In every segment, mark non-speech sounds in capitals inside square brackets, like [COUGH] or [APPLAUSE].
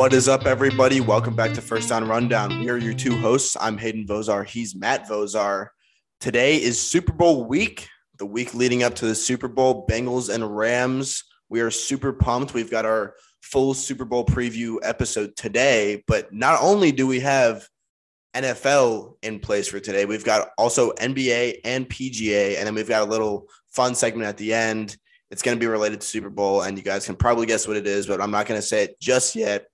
What is up, everybody? Welcome back to First Down Rundown. We are your two hosts. I'm Hayden Vozar. He's Matt Vozar. Today is Super Bowl week, the week leading up to the Super Bowl, Bengals and Rams. We are super pumped. We've got our full Super Bowl preview episode today, but not only do we have NFL in place for today, we've got also NBA and PGA, and then we've got a little fun segment at the end. It's going to be related to Super Bowl, and you guys can probably guess what it is, but I'm not going to say it just yet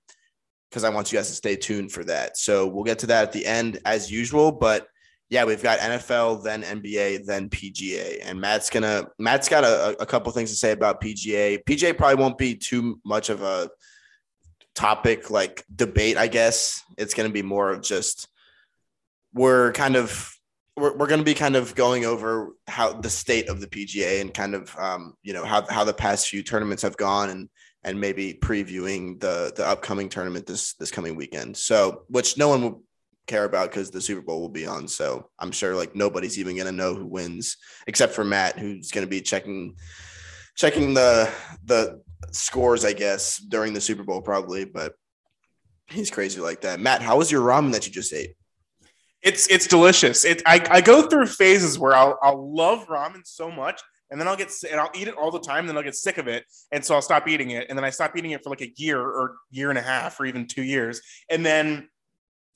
because I want you guys to stay tuned for that. So we'll get to that at the end as usual. But yeah, we've got NFL, then NBA, then PGA, and Matt's gonna Matt's got a, a couple things to say about PGA. PGA probably won't be too much of a topic like debate. I guess it's gonna be more of just we're kind of we're, we're going to be kind of going over how the state of the PGA and kind of um, you know how how the past few tournaments have gone and and maybe previewing the the upcoming tournament this this coming weekend. So which no one will care about because the Super Bowl will be on. So I'm sure like nobody's even to know who wins except for Matt, who's to be checking checking the the scores, I guess, during the Super Bowl probably. But he's crazy like that. Matt, how was your ramen that you just ate? It's it's delicious. It I, I go through phases where I'll I'll love ramen so much and then I'll get and I'll eat it all the time. And then I'll get sick of it, and so I'll stop eating it. And then I stop eating it for like a year or year and a half or even two years. And then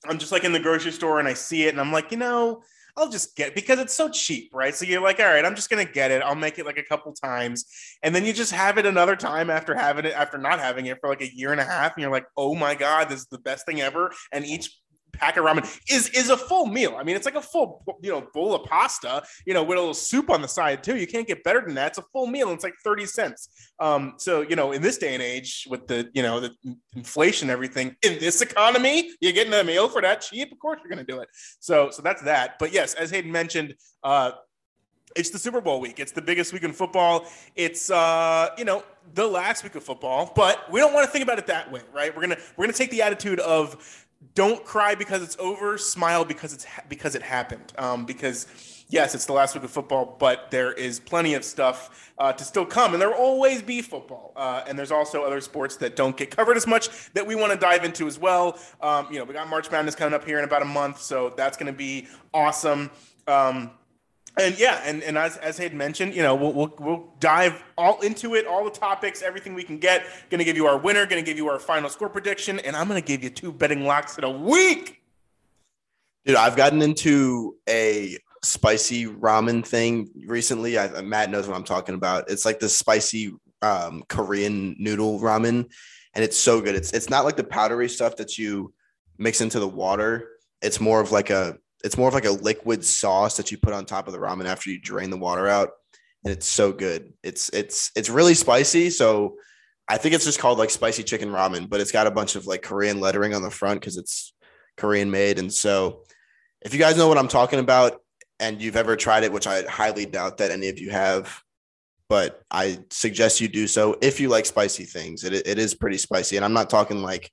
I'm just like in the grocery store and I see it, and I'm like, you know, I'll just get because it's so cheap, right? So you're like, all right, I'm just gonna get it. I'll make it like a couple times, and then you just have it another time after having it after not having it for like a year and a half, and you're like, oh my god, this is the best thing ever. And each pack of ramen is is a full meal. I mean, it's like a full you know bowl of pasta, you know, with a little soup on the side too. You can't get better than that. It's a full meal. And it's like thirty cents. Um, so you know, in this day and age, with the you know the inflation, everything in this economy, you're getting a meal for that cheap. Of course, you're going to do it. So so that's that. But yes, as Hayden mentioned. Uh, it's the Super Bowl week. It's the biggest week in football. It's uh, you know, the last week of football, but we don't want to think about it that way, right? We're gonna we're gonna take the attitude of don't cry because it's over. Smile because it's ha- because it happened. Um, because yes, it's the last week of football, but there is plenty of stuff uh, to still come, and there will always be football. Uh, and there's also other sports that don't get covered as much that we want to dive into as well. Um, you know, we got March Madness coming up here in about a month, so that's going to be awesome. Um, and yeah, and, and as, as Hayden mentioned, you know, we'll, we'll, we'll dive all into it, all the topics, everything we can get. To give you our winner, to give you our final score prediction, and I'm going to give you two betting locks in a week. Dude, I've gotten into a spicy ramen thing recently. I, Matt knows what I'm talking about. It's like the spicy um, Korean noodle ramen, and it's so good. It's it's not like the powdery stuff that you mix into the water. It's more of like a it's more of like a liquid sauce that you put on top of the ramen after you drain the water out, and it's so good. It's it's it's really spicy. So I think it's just called like spicy chicken ramen, but it's got a bunch of like Korean lettering on the front because it's Korean made. And so if you guys know what I'm talking about and you've ever tried it, which I highly doubt that any of you have, but I suggest you do so if you like spicy things. It, it is pretty spicy. And I'm not talking like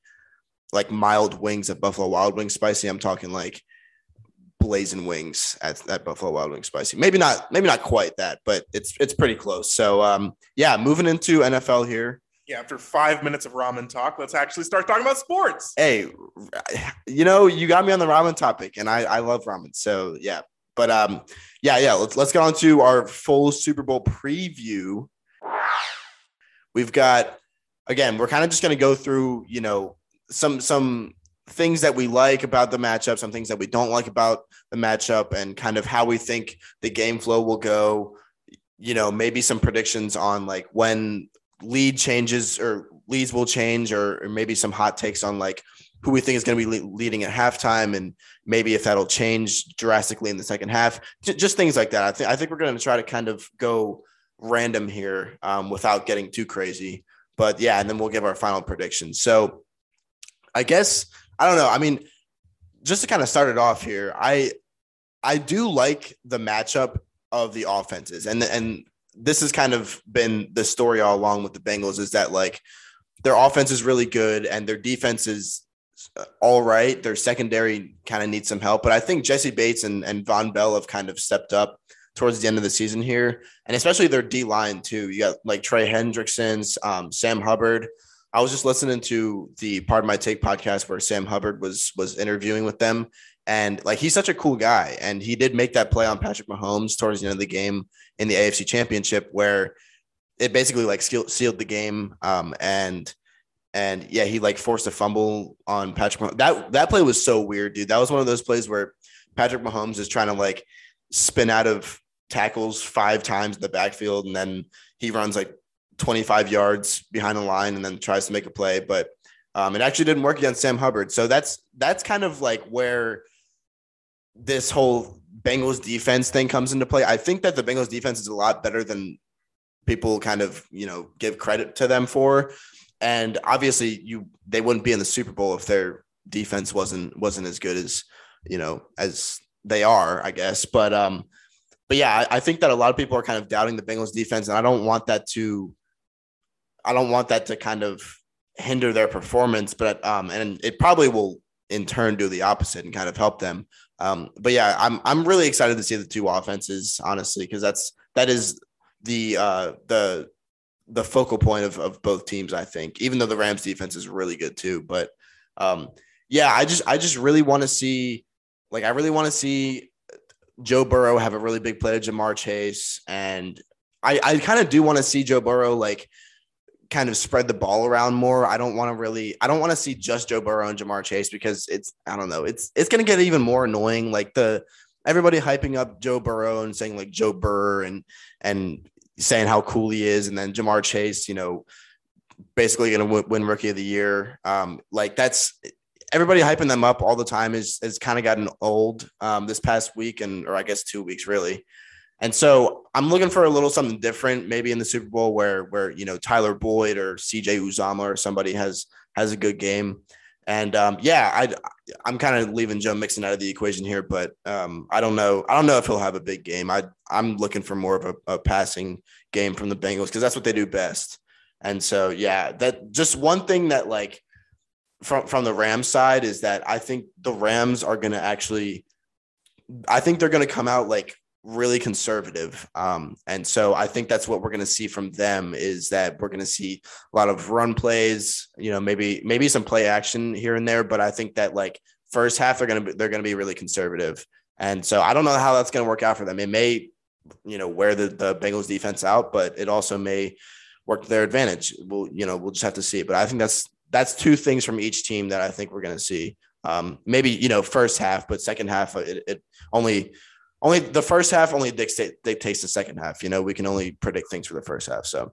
like mild wings at Buffalo Wild Wings spicy. I'm talking like blazing wings at, that Buffalo Wild Wings spicy. Maybe not, maybe not quite that, but it's it's pretty close. So um, yeah, moving into NFL here. Yeah, after five minutes of ramen talk, let's actually start talking about sports. Hey, you know, you got me on the ramen topic, and I I love ramen. So yeah, but um, yeah, yeah. Let's let's get on to our full Super Bowl preview. We've got again, we're kind of just going to go through, you know, some some things that we like about the matchup, some things that we don't like about the matchup, and kind of how we think the game flow will go. You know, maybe some predictions on like when lead changes or leads will change, or, or maybe some hot takes on like who we think is going to be leading at halftime, and maybe if that'll change drastically in the second half. J- just things like that. I think I think we're going to try to kind of go random here um, without getting too crazy. But yeah, and then we'll give our final predictions. So I guess I don't know. I mean, just to kind of start it off here, I I do like the matchup of the offenses, and and this has kind of been the story all along with the Bengals is that like their offense is really good and their defense is uh, all right. Their secondary kind of needs some help, but I think Jessie Bates and, and Vonn Bell have kind of stepped up towards the end of the season here, and especially their D line too. You got like Trey Hendrickson, um, Sam Hubbard. I was just listening to the Pardon My Take podcast where Sam Hubbard was was interviewing with them, and like he's such a cool guy, and he did make that play on Patrick Mahomes towards the end of the game in the AFC Championship where it basically like sealed the game. Um, and and yeah, he like forced a fumble on Patrick. Mahomes. That that play was so weird, dude. That was one of those plays where Patrick Mahomes is trying to like spin out of tackles five times in the backfield, and then he runs like 25 yards behind the line and then tries to make a play. But um, it actually didn't work against Sam Hubbard. So that's that's kind of like where this whole Bengals defense thing comes into play. I think that the Bengals defense is a lot better than people kind of, you know, give credit to them for. And obviously you they wouldn't be in the Super Bowl if their defense wasn't wasn't as good as, you know, as they are, I guess. But um but yeah, I, I think that a lot of people are kind of doubting the Bengals defense and I don't want that to I don't want that to kind of hinder their performance, but um and it probably will in turn do the opposite and kind of help them. Um, but yeah, I'm I'm really excited to see the two offenses, honestly, because that's that is the uh, the the focal point of, of both teams. I think, even though the Rams defense is really good too, but um, yeah, I just I just really want to see, like, I really want to see Joe Burrow have a really big play to Ja'Marr Chase, and I I kind of do want to see Joe Burrow like kind of spread the ball around more. I don't want to really I don't want to see just Joe Burrow and Ja'Marr Chase because it's I don't know. It's it's going to get even more annoying like the everybody hyping up Joe Burrow and saying like Joe Burr and and saying how cool he is and then Ja'Marr Chase, you know, basically going to win rookie of the year. Um like that's everybody hyping them up all the time is has kind of gotten old um this past week and or I guess 2 weeks really. And so I'm looking for a little something different, maybe in the Super Bowl where where you know Tyler Boyd or CJ Uzomah or somebody has has a good game. And um, yeah, I I'm kind of leaving Joe Mixon out of the equation here, but um, I don't know. I don't know if he'll have a big game. I I'm looking for more of a, a passing game from the Bengals because that's what they do best. And so yeah, that just one thing that like from from the Rams side is that I think the Rams are going to actually I think they're going to come out like really conservative. Um, and so I think that's what we're going to see from them is that we're going to see a lot of run plays, you know, maybe, maybe some play action here and there, but I think that like first half, they're going to be, they're going to be really conservative. And so I don't know how that's going to work out for them. It may, you know, wear the, the Bengals defense out, but it also may work to their advantage. We'll, you know, we'll just have to see, but I think that's, that's two things from each team that I think we're going to see. Um, maybe, you know, first half, but second half, it, it only, only the first half only dictate, dictates the second half. You know, we can only predict things for the first half. So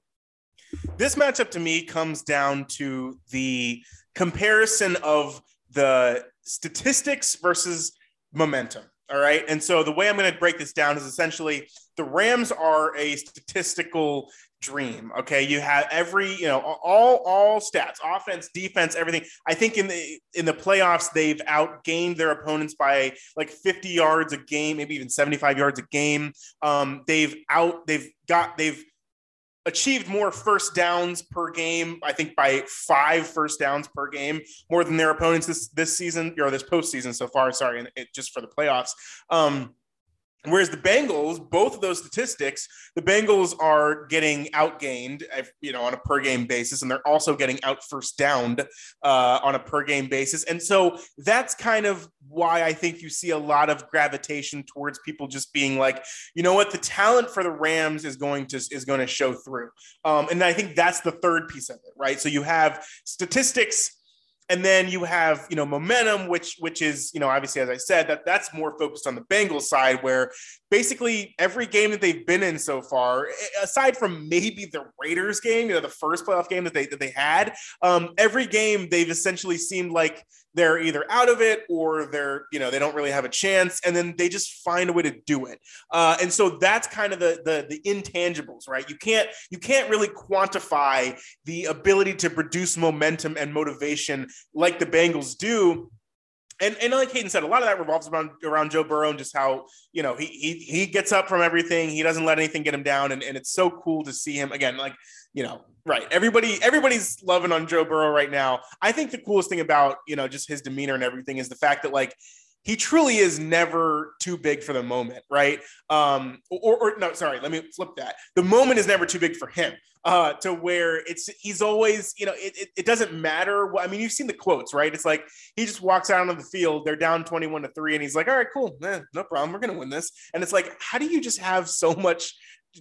this matchup to me comes down to the comparison of the statistics versus momentum. All right. And so the way I'm going to break this down is essentially the Rams are a statistical dream. Okay, you have every you know all all stats, offense, defense, everything. I think in the in the playoffs they've outgained their opponents by like 50 yards a game, maybe even 75 yards a game. Um, they've out they've got they've achieved more first downs per game. I think by five first downs per game, more than their opponents this this season or this postseason so far. Sorry, and it, just for the playoffs. Um, Whereas the Bengals, both of those statistics, the Bengals are getting outgained, you know, on a per game basis, and they're also getting out first downed uh, on a per game basis. And so that's kind of why I think you see a lot of gravitation towards people just being like, you know what, the talent for the Rams is going to is going to show through. Um, and I think that's the third piece of it, right? So you have statistics and then you have you know momentum which which is you know obviously as i said that that's more focused on the bengals side where basically every game that they've been in so far aside from maybe the raiders game you know the first playoff game that they that they had um, every game they've essentially seemed like they're either out of it or they're you know they don't really have a chance and then they just find a way to do it. Uh, and so that's kind of the, the the intangibles right? You can't you can't really quantify the ability to produce momentum and motivation like the bengals do and, and like Hayden said, a lot of that revolves around around Joe Burrow and just how you know he he he gets up from everything. He doesn't let anything get him down, and, and it's so cool to see him again. Like you know, right? Everybody everybody's loving on Joe Burrow right now. I think the coolest thing about you know just his demeanor and everything is the fact that like he truly is never too big for the moment, right? Um, or, or no, sorry, let me flip that. The moment is never too big for him. Uh, to where it's he's always, you know, it, it, it doesn't matter. What, I mean, you've seen the quotes, right? It's like he just walks out on the field, they're down 21 to 3, and he's like, All right, cool, eh, no problem, we're gonna win this. And it's like, how do you just have so much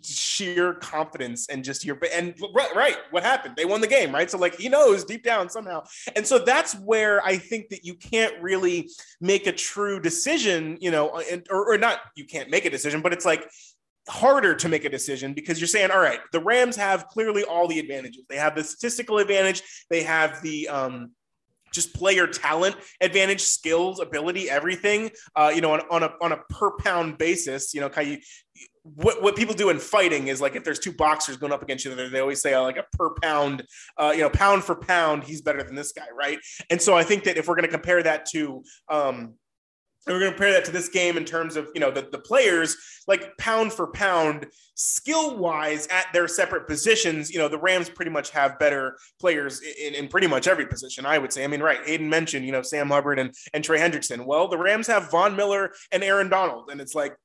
sheer confidence and just your and right, what happened they won the game right so like he knows deep down somehow and so that's where i think that you can't really make a true decision you know and, or, or not you can't make a decision but it's like harder to make a decision because you're saying all right the rams have clearly all the advantages they have the statistical advantage they have the um just player talent advantage, skills, ability, everything. Uh, you know, on, on a on a per pound basis. You know, of what, what people do in fighting is like if there's two boxers going up against each other, they always say like a per pound, uh, you know, pound for pound, he's better than this guy, right? And so I think that if we're going to compare that to um, we're going to compare that to this game in terms of you know the, the players like pound for pound skill wise at their separate positions you know the rams pretty much have better players in, in pretty much every position i would say i mean right hayden mentioned you know sam hubbard and, and trey hendrickson well the rams have von miller and aaron donald and it's like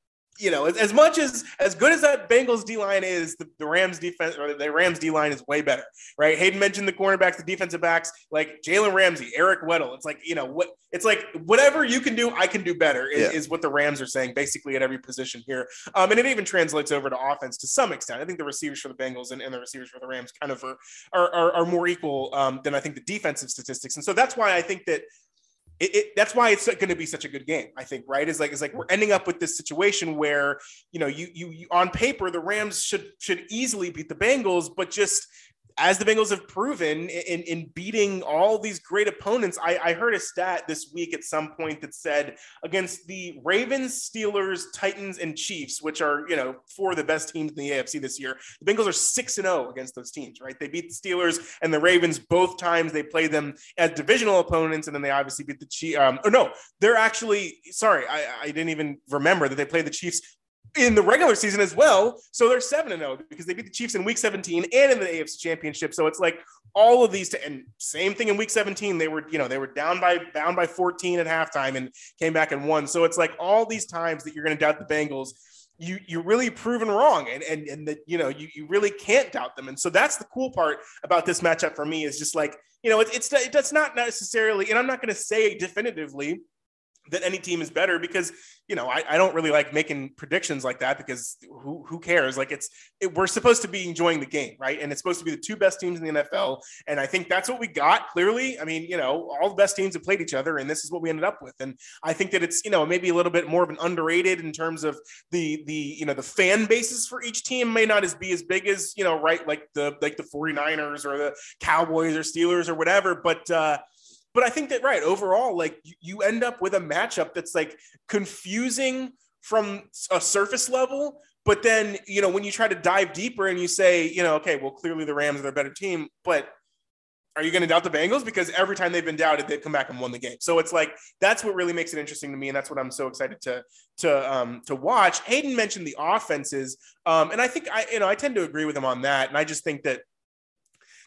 you know, as, as much as as good as that Bengals D line is, the, the Rams defense or the Rams D line is way better, right? Hayden mentioned the cornerbacks, the defensive backs, like Jalen Ramsey, Eric Weddle. It's like you know what it's like. Whatever you can do, I can do better. Is, yeah. is what the Rams are saying basically at every position here, um, and it even translates over to offense to some extent. I think the receivers for the Bengals and, and the receivers for the Rams kind of are are, are, are more equal um, than I think the defensive statistics, and so that's why I think that it, it, that's why it's going to be such a good game. I think, right? Is like it's like we're ending up with this situation where you know you, you you on paper the Rams should should easily beat the Bengals, but just as the Bengals have proven in, in beating all these great opponents, I, I, heard a stat this week at some point that said against the Ravens, Steelers, Titans, and Chiefs, which are you know four of the best teams in the AFC this year, the Bengals are six and zero oh against those teams. Right? They beat the Steelers and the Ravens both times. They play them as divisional opponents, and then they obviously beat the Chiefs. Um, or no, they're actually sorry, I, I didn't even remember that they played the Chiefs in the regular season as well. So they're 7 and 0 because they beat the Chiefs in week 17 and in the AFC championship. So it's like all of these to, and same thing in week 17 they were you know they were down by down by 14 at halftime and came back and won. So it's like all these times that you're going to doubt the Bengals you you're really proven wrong and and and that you know you, you really can't doubt them and so that's the cool part about this matchup for me is just like you know it, it's it's not necessarily and i'm not going to say definitively that any team is better because you know I, I don't really like making predictions like that because who, who cares? Like it's it, we're supposed to be enjoying the game right? And it's supposed to be the two best teams in the NFL and I think that's what we got clearly. I mean you know all the best teams have played each other and this is what we ended up with. And I think that it's you know maybe a little bit more of an underrated in terms of the the you know the fan bases for each team may not as be as big as you know right like the like the 49ers or the Cowboys or Steelers or whatever. But uh but I think that right overall, like you, you end up with a matchup that's like confusing from a surface level, but then you know when you try to dive deeper and you say, you know, okay, well clearly the Rams are a better team, but are you going to doubt the Bengals? Because every time they've been doubted, they've come back and won the game. So it's like that's what really makes it interesting to me, and that's what I'm so excited to to um, to watch. Hayden mentioned the offenses, um, and I think I you know I tend to agree with him on that, and I just think that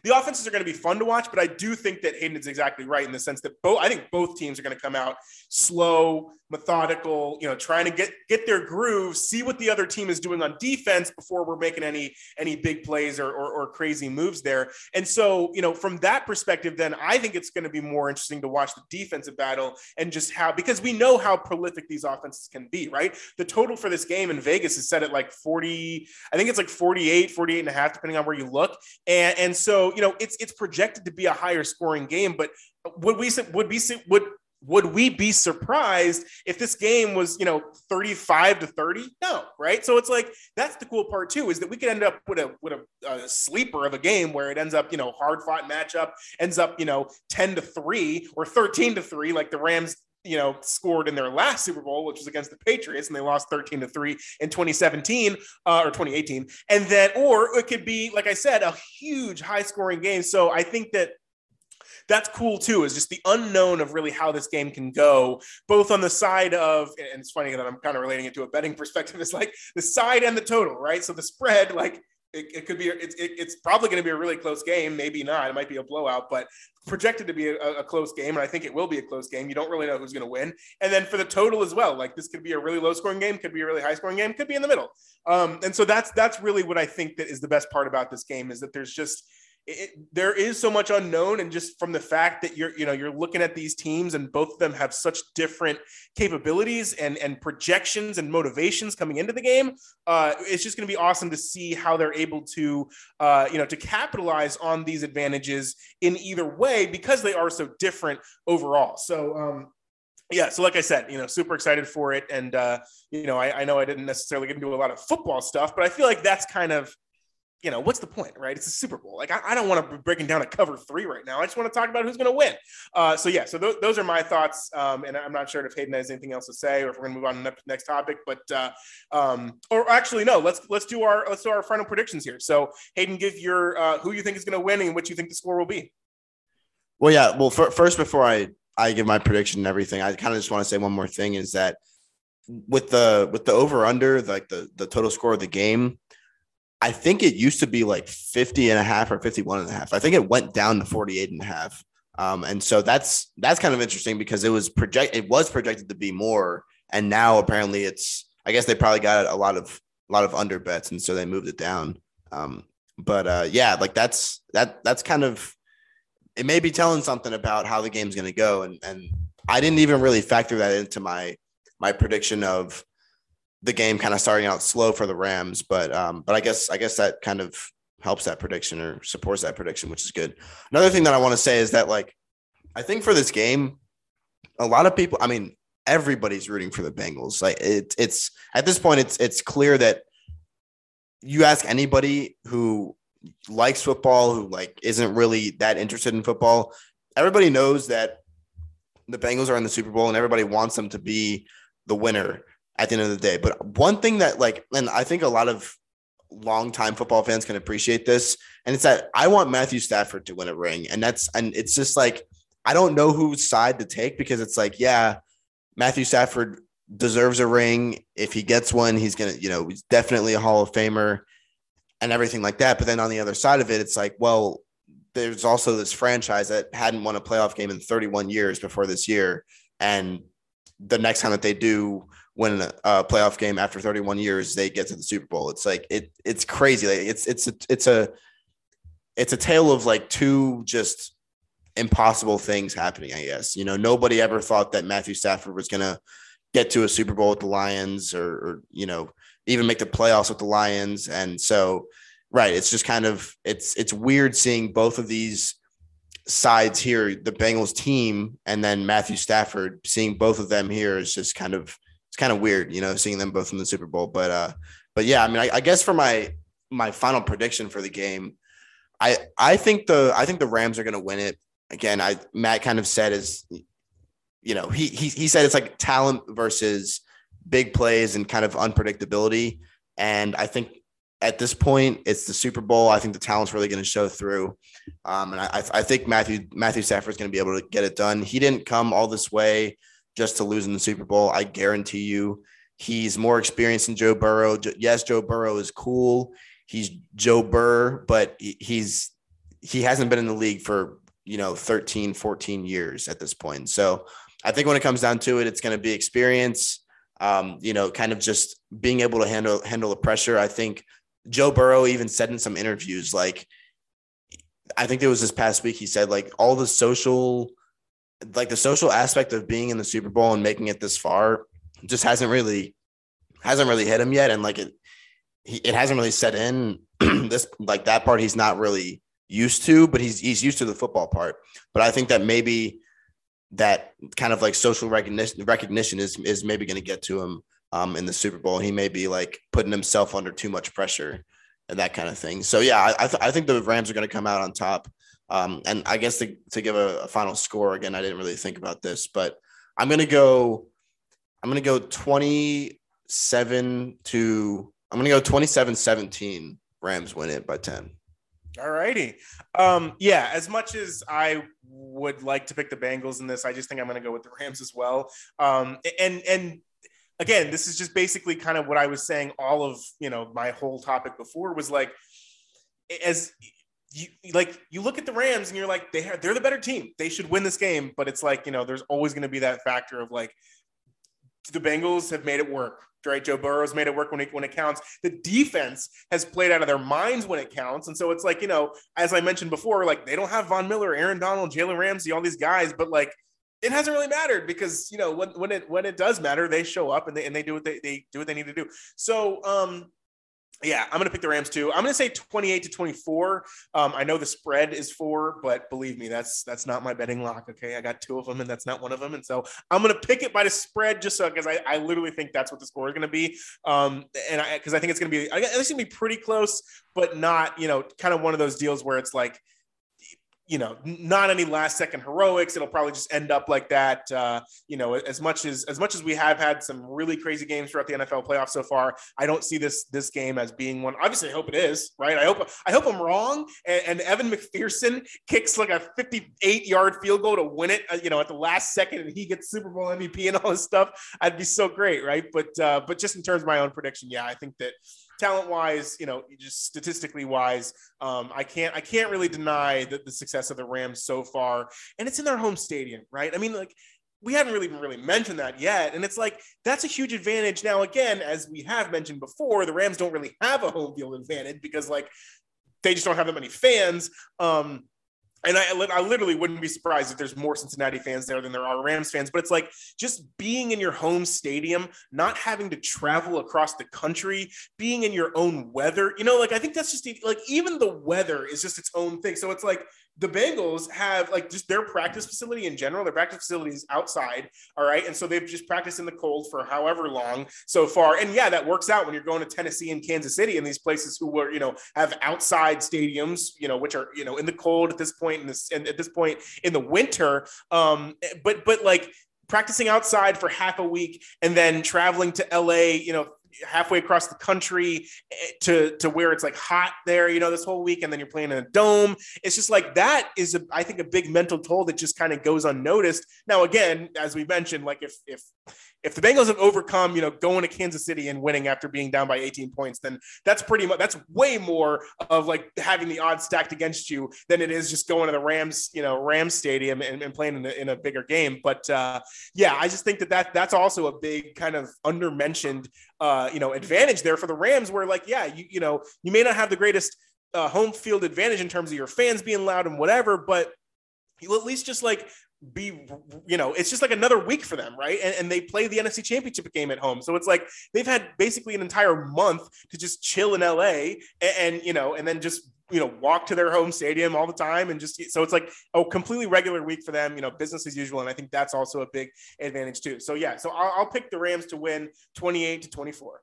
the offenses are going to be fun to watch, but I do think that Hayden is exactly right in the sense that both I think both teams are going to come out slow, methodical, you know, trying to get get their groove, see what the other team is doing on defense before we're making any any big plays or, or, or crazy moves there. And so, you know, from that perspective, then I think it's going to be more interesting to watch the defensive battle and just how because we know how prolific these offenses can be, right? The total for this game in Vegas is set at like 40, I think it's like 48, 48 and a half, depending on where you look. And and so you know, it's it's projected to be a higher scoring game, but would we would be would would we be surprised if this game was you know 35 to 30 no right? So it's like that's the cool part too is that we could end up with a with a, a, sleeper of a game where it ends up you know hard fought matchup ends up you know 10 to 3 or 13 to 3 like the rams you know, scored in their last Super Bowl, which was against the Patriots, and they lost 13 to 3 in 2017 uh, or 2018. And then, or it could be, like I said, a huge high scoring game. So I think that that's cool too, is just the unknown of really how this game can go, both on the side of, and it's funny that I'm kind of relating it to a betting [LAUGHS] perspective, is like the side and the total, right? So the spread, like, it, it could be it's it, it's probably going to be a really close game maybe not it might be a blowout but projected to be a, a, close game and i think it will be a close game you don't really know who's going to win. And then for the total as well like this could be a really low scoring game could be a really high scoring game could be in the middle. Um, and so that's that's really what i think that is the best part about this game is that there's just it, there is so much unknown and just from the fact that you're you know you're looking at these teams and both of them have such different capabilities and and projections and motivations coming into the game uh, it's just going to be awesome to see how they're able to uh, you know to capitalize on these advantages in either way because they are so different overall. So um, yeah, so like I said, you know, super excited for it, and uh, you know, I, I know I didn't necessarily get into a lot of football stuff, but I feel like that's kind of you know, what's the point, right? It's a Super Bowl. Like, I, I don't want to be breaking down a cover three right now. I just want to talk about who's going to win. Uh, so, yeah, so th- those are my thoughts. Um, and I'm not sure if Hayden has anything else to say or if we're going to move on to the next topic. But, uh, um, or actually, no, let's let's do our let's do our final predictions here. So, Hayden, give your uh, who you think is going to win and what you think the score will be. Well, yeah. Well, for, first, before I I give my prediction and everything, I kind of just want to say one more thing is that with the with the over under like the the total score of the game I think it used to be like 50 and a half or 51 and a half. I think it went down to 48 and a half. Um, and so that's that's kind of interesting because it was project it was projected to be more, and now apparently it's I guess they probably got a lot of a lot of under bets, and so they moved it down. Um, but uh, yeah, like that's that that's kind of it may be telling something about how the game's going to go, and and I didn't even really factor that into my my prediction of the game kind of starting out slow for the Rams, but um, but I guess I guess that kind of helps that prediction or supports that prediction, which is good. Another thing that I want to say is that like I think for this game, a lot of people, I mean, everybody's rooting for the Bengals. Like it, it's at this point, it's it's clear that you ask anybody who likes football, who like isn't really that interested in football, everybody knows that the Bengals are in the Super Bowl and everybody wants them to be the winner at the end of the day. But one thing that like, and I think a lot of longtime football fans can appreciate this, and it's that I want Matthew Stafford to win a ring, and that's and it's just like I don't know whose side to take because it's like, yeah, Matthew Stafford deserves a ring. If he gets one, he's gonna, you know, he's definitely a Hall of Famer and everything like that. But then on the other side of it, it's like, well, there's also this franchise that hadn't won a playoff game in 31 years before this year, and the next time that they do win a playoff game after 31 years, they get to the Super Bowl. It's like it it's crazy. Like it's it's a, it's a it's a tale of like two just impossible things happening. I guess you know nobody ever thought that Matthew Stafford was gonna get to a Super Bowl with the Lions or, or you know even make the playoffs with the Lions, and so right, it's just kind of it's it's weird seeing both of these sides here, the Bengals team and then Matthew Stafford, seeing both of them here is just kind of it's kind of weird, you know, seeing them both in the Super Bowl. But uh, but yeah, I mean, I, I guess for my my final prediction for the game, I I think the I think the Rams are going to win it. Again, I Matt kind of said is, you know, he he he said it's like talent versus big plays and kind of unpredictability. And I think at this point, it's the Super Bowl. I think the talent's really going to show through, um, and I, I think Matthew Matthew Stafford's going to be able to get it done. He didn't come all this way just to lose in the Super Bowl. I guarantee you, he's more experienced than Joe Burrow. Yes, Joe Burrow is cool. He's Joe Burr, but he's he hasn't been in the league for you know 13, 14 years at this point. So I think when it comes down to it, it's going to be experience. Um, you know, kind of just being able to handle handle the pressure. I think Joe Burrow even said in some interviews, like I think it was this past week, he said like all the social like the social aspect of being in the Super Bowl and making it this far just hasn't really hasn't really hit him yet, and like it he, it hasn't really set in. [CLEARS THROAT] this like that part he's not really used to, but he's he's used to the football part. But I think that maybe that kind of like social recognition recognition is is maybe going to get to him um, in the Super Bowl. He may be like putting himself under too much pressure and that kind of thing. So yeah, I, th- I think the Rams are going to come out on top. Um, and I guess to, to give a, a, final score again, I didn't really think about this, but I'm gonna go. I'm gonna go 27 to. I'm gonna go 27-17. Rams win it by 10. All righty. Um, yeah, as much as I would like to pick the Bengals in this, I just think I'm going to go with the Rams as well. Um, and and again, this is just basically kind of what I was saying. All of you know, my whole topic before was like as you like you look at the Rams and you're like they are, they're the better team. They should win this game, but it's like, you know, there's always going to be that factor of like the Bengals have made it work. Right, Joe Burrow's made it work when it when it counts. The defense has played out of their minds when it counts, and so it's like you know, as I mentioned before, like they don't have Von Miller, Aaron Donald, Jalen Ramsey, all these guys, but like it hasn't really mattered because you know when, when it when it does matter, they show up and they and they do what they, they do what they need to do. So um yeah, I'm going to pick the Rams too. I'm going to say 28 to 24. Um, I know the spread is four, but believe me, that's that's not my betting lock. Okay, I got two of them, and that's not one of them. And so I'm going to pick it by the spread, just so because I, I literally think that's what the score is going to be. Um, and I because I think it's going to be I think it's going to be pretty close, but not you know kind of one of those deals where it's like you know, not any last second heroics. It'll probably just end up like that. Uh, you know, as much as as much as we have had some really crazy games throughout the NFL playoffs so far, I don't see this this game as being one. Obviously, I hope it is. Right? I hope I hope I'm wrong. And, and Evan McPherson kicks like a 58 yard field goal to win it. Uh, you know, at the last second, and he gets Super Bowl MVP and all this stuff. I'd be so great, right? But uh, but just in terms of my own prediction, yeah, I think that talent wise, you know, just statistically wise, um, I can't I can't really deny the, the success of the Rams so far, and it's in their home stadium, right? I mean, like we haven't really really mentioned that yet, and it's like that's a huge advantage. Now, again, as we have mentioned before, the Rams don't really have a home field advantage because like they just don't have that many fans. Um, and I, I literally wouldn't be surprised if there's more Cincinnati fans there than there are Rams fans. But it's like just being in your home stadium, not having to travel across the country, being in your own weather. You know, like I think that's just like even the weather is just its own thing. So it's like the Bengals have like just their practice facility in general, their practice facility is outside. All right. And so they've just practiced in the cold for however long so far. And yeah, that works out when you're going to Tennessee and Kansas City and these places who were, you know, have outside stadiums, you know, which are, you know, in the cold at this point in this and at this point in the winter. Um, but but like practicing outside for half a week and then traveling to LA, you know, halfway across the country eh, to to where it's like hot there, you know, this whole week, and then you're playing in a dome. It's just like that is, a, I think, a big mental toll that just kind of goes unnoticed. Now, again, as we mentioned, like if if if the Bengals have overcome, you know, going to Kansas City and winning after being down by 18 points, then that's pretty much that's way more of like having the odds stacked against you than it is just going to the Rams, you know, Rams Stadium and, and playing in a, in a, bigger game. But uh, yeah, I just think that, that that's also a big kind of undermentioned, uh, you know, advantage there for the Rams, where like, yeah, you you know, you may not have the greatest uh, home field advantage in terms of your fans being loud and whatever, but you at least just like be you know it's just like another week for them right? And, and, they play the nfc championship game at home. So it's like they've had basically an entire month to just chill in la and, and, you know and then just you know walk to their home stadium all the time and just so it's like a completely regular week for them you know business as usual. And i think that's also a big advantage too. So yeah so i'll, I'll pick the rams to win 28 to 24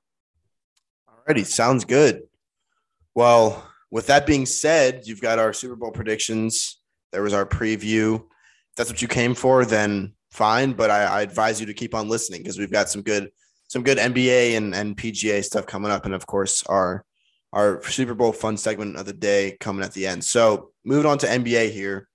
alrighty sounds good. Well with that being said you've got our super bowl predictions. There was our preview that's what you came for, then fine. But I, I advise you to keep on listening because we've got some good some good NBA and, and PGA stuff coming up, and of course our our Super Bowl fun segment of the day coming at the end. So moving on to NBA here.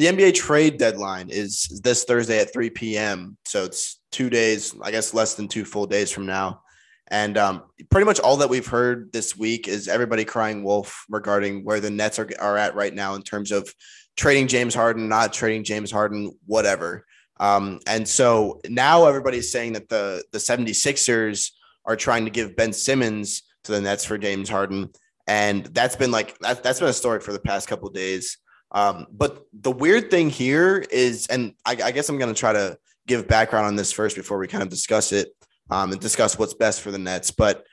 The NBA trade deadline is this Thursday at 3 p.m. So it's two days, I guess less than two full days from now. And um, pretty much all that we've heard this week is everybody crying wolf regarding where the Nets are, are at right now in terms of trading James Harden, not trading James Harden, whatever. Um, and so now everybody's saying that the the 76ers are trying to give Ben Simmons to the Nets for James Harden. And that's been like that, that's been a story for the past couple days. Um, but the weird thing here is, and I, I guess I'm going to try to give background on this first before we kind of discuss it um, and discuss what's best for the Nets. But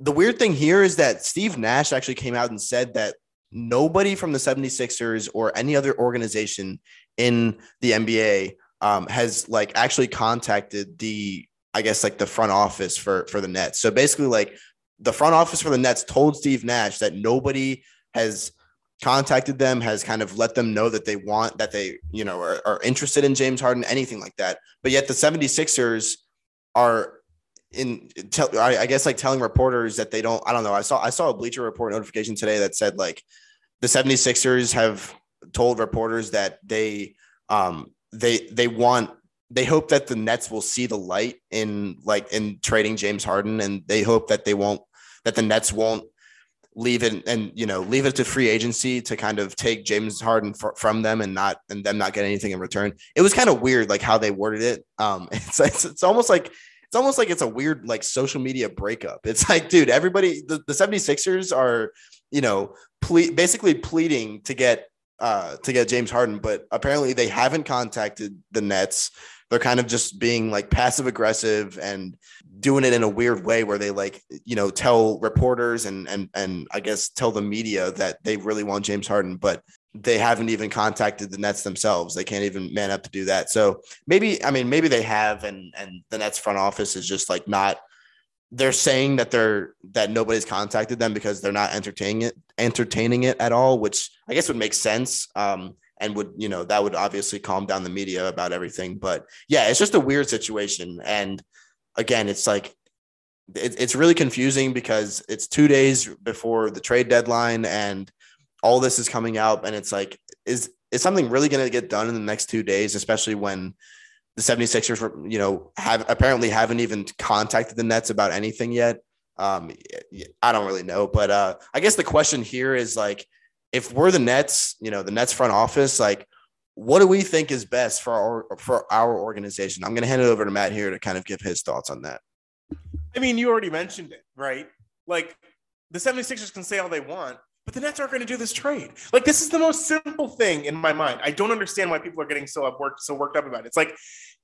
the weird thing here is that Steve Nash actually came out and said that nobody from the 76ers or any other organization in the NBA um, has like actually contacted the, I guess, like the front office for, for the Nets. So basically, like the front office for the Nets told Steve Nash that nobody has contacted them, has kind of let them know that they want, that they, you know, are, are interested in James Harden, anything like that. But yet the 76ers are in tell I, I, guess like telling reporters that they don't I don't know I saw I saw a Bleacher Report notification today that said like the 76ers have told reporters that they um they they want they hope that the Nets will see the light in like in trading James Harden and they hope that they won't that the Nets won't leave it and you know leave it to free agency to kind of take James Harden f- from them and not and them not get anything in return. It was kind of weird like how they worded it. Um, [LAUGHS] it's, it's it's almost like it's almost like it's a weird like social media breakup. It's like, dude, everybody the, the 76ers are, you know, ple- basically pleading to get uh to get James Harden, but apparently they haven't contacted the Nets. They're kind of just being like passive aggressive and doing it in a weird way where they like you know tell reporters and and and I guess tell the media that they really want James Harden, but they haven't even contacted the Nets themselves. They can't even man up to do that. So maybe I mean maybe they have, and and the Nets front office is just like not. They're saying that they're that nobody's contacted them because they're not entertaining it entertaining it at all, which I guess would make sense. Um, and would you know that would obviously calm down the media about everything. But yeah, it's just a weird situation and again, it's like it, it's really confusing because it's two days before the trade deadline and all this is coming out. And it's like, is is something really going to get done in the next two days, especially when the 76ers were, you know, have apparently haven't even contacted the Nets about anything yet. Um, I don't really know, but uh, I guess the question here is like, if we're the Nets, you know, the Nets front office, like, what do we think is best for our for our organization? I'm going to hand it over to Matt here to kind of give his thoughts on that. I mean, you already mentioned it, right? Like the 76ers can say all they want, but the Nets aren't going to do this trade. Like this is the most simple thing in my mind. I don't understand why people are getting so up worked so worked up about it. It's like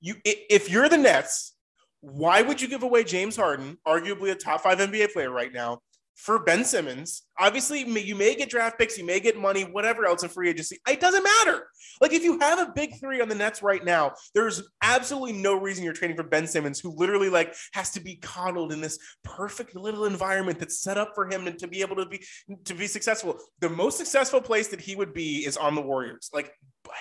you if you're the Nets, why would you give away James Harden, arguably a top 5 NBA player right now, for Ben Simmons. Obviously, you may get draft picks, you may get money, whatever else in free agency. It doesn't matter. Like if you have a big three on the Nets right now, there's absolutely no reason you're trading for Ben Simmons, who literally like has to be coddled in this perfect little environment that's set up for him and to be able to be to be successful. The most successful place that he would be is on the Warriors, like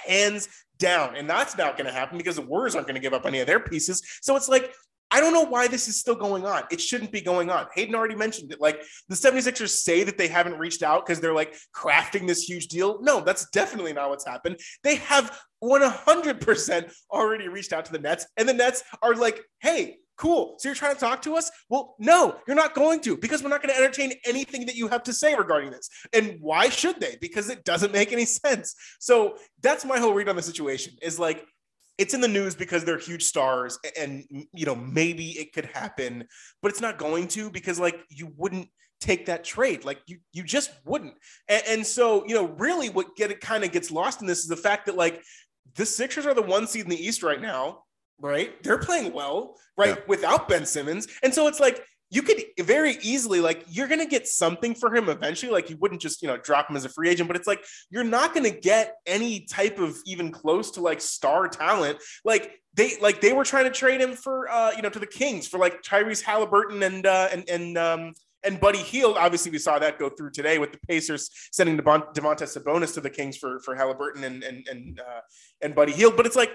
hands down. And that's not going to happen because the Warriors aren't going to give up any of their pieces. So it's like I don't know why this is still going on. It shouldn't be going on. Hayden already mentioned it. Like the 76ers say that they haven't reached out because they're like crafting this huge deal. No, that's definitely not what's happened. They have 100% already reached out to the Nets, and the Nets are like, hey, cool. So you're trying to talk to us? Well, no, you're not going to because we're not going to entertain anything that you have to say regarding this. And why should they? Because it doesn't make any [LAUGHS] sense. So that's my whole read on the situation is like, it's in the news because they're huge stars and you know maybe it could happen but it's not going to because like you wouldn't take that trade. Like you you just wouldn't. And, and so you know really what get it kind of gets lost in this is the fact that like the Sixers are the one seed in the East right now right? They're playing well right yeah. without Ben Simmons. And so it's like you could very easily like you're going to get something for him eventually like you wouldn't just you know drop him as a free agent but it's like you're not going to get any type of even close to like star talent like they like they were trying to trade him for uh you know to the Kings for like Tyrese Halliburton and uh and and um and Buddy Hield, obviously, we saw that go through today with the Pacers sending Devont- Domantas Sabonis to the Kings for for Halliburton and and and uh, and Buddy Hield. But it's like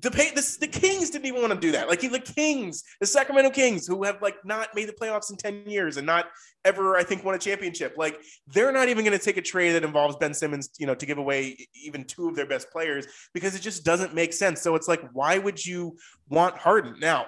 the, the, the Kings didn't even want to do that. Like the Kings, the Sacramento Kings, who have like not made the playoffs in 10 years and not ever, I think, won a championship. Like they're not even going to take a trade that involves Ben Simmons, you know, to give away even two of their best players because it just doesn't make sense. So it's like, why would you want Harden? Now,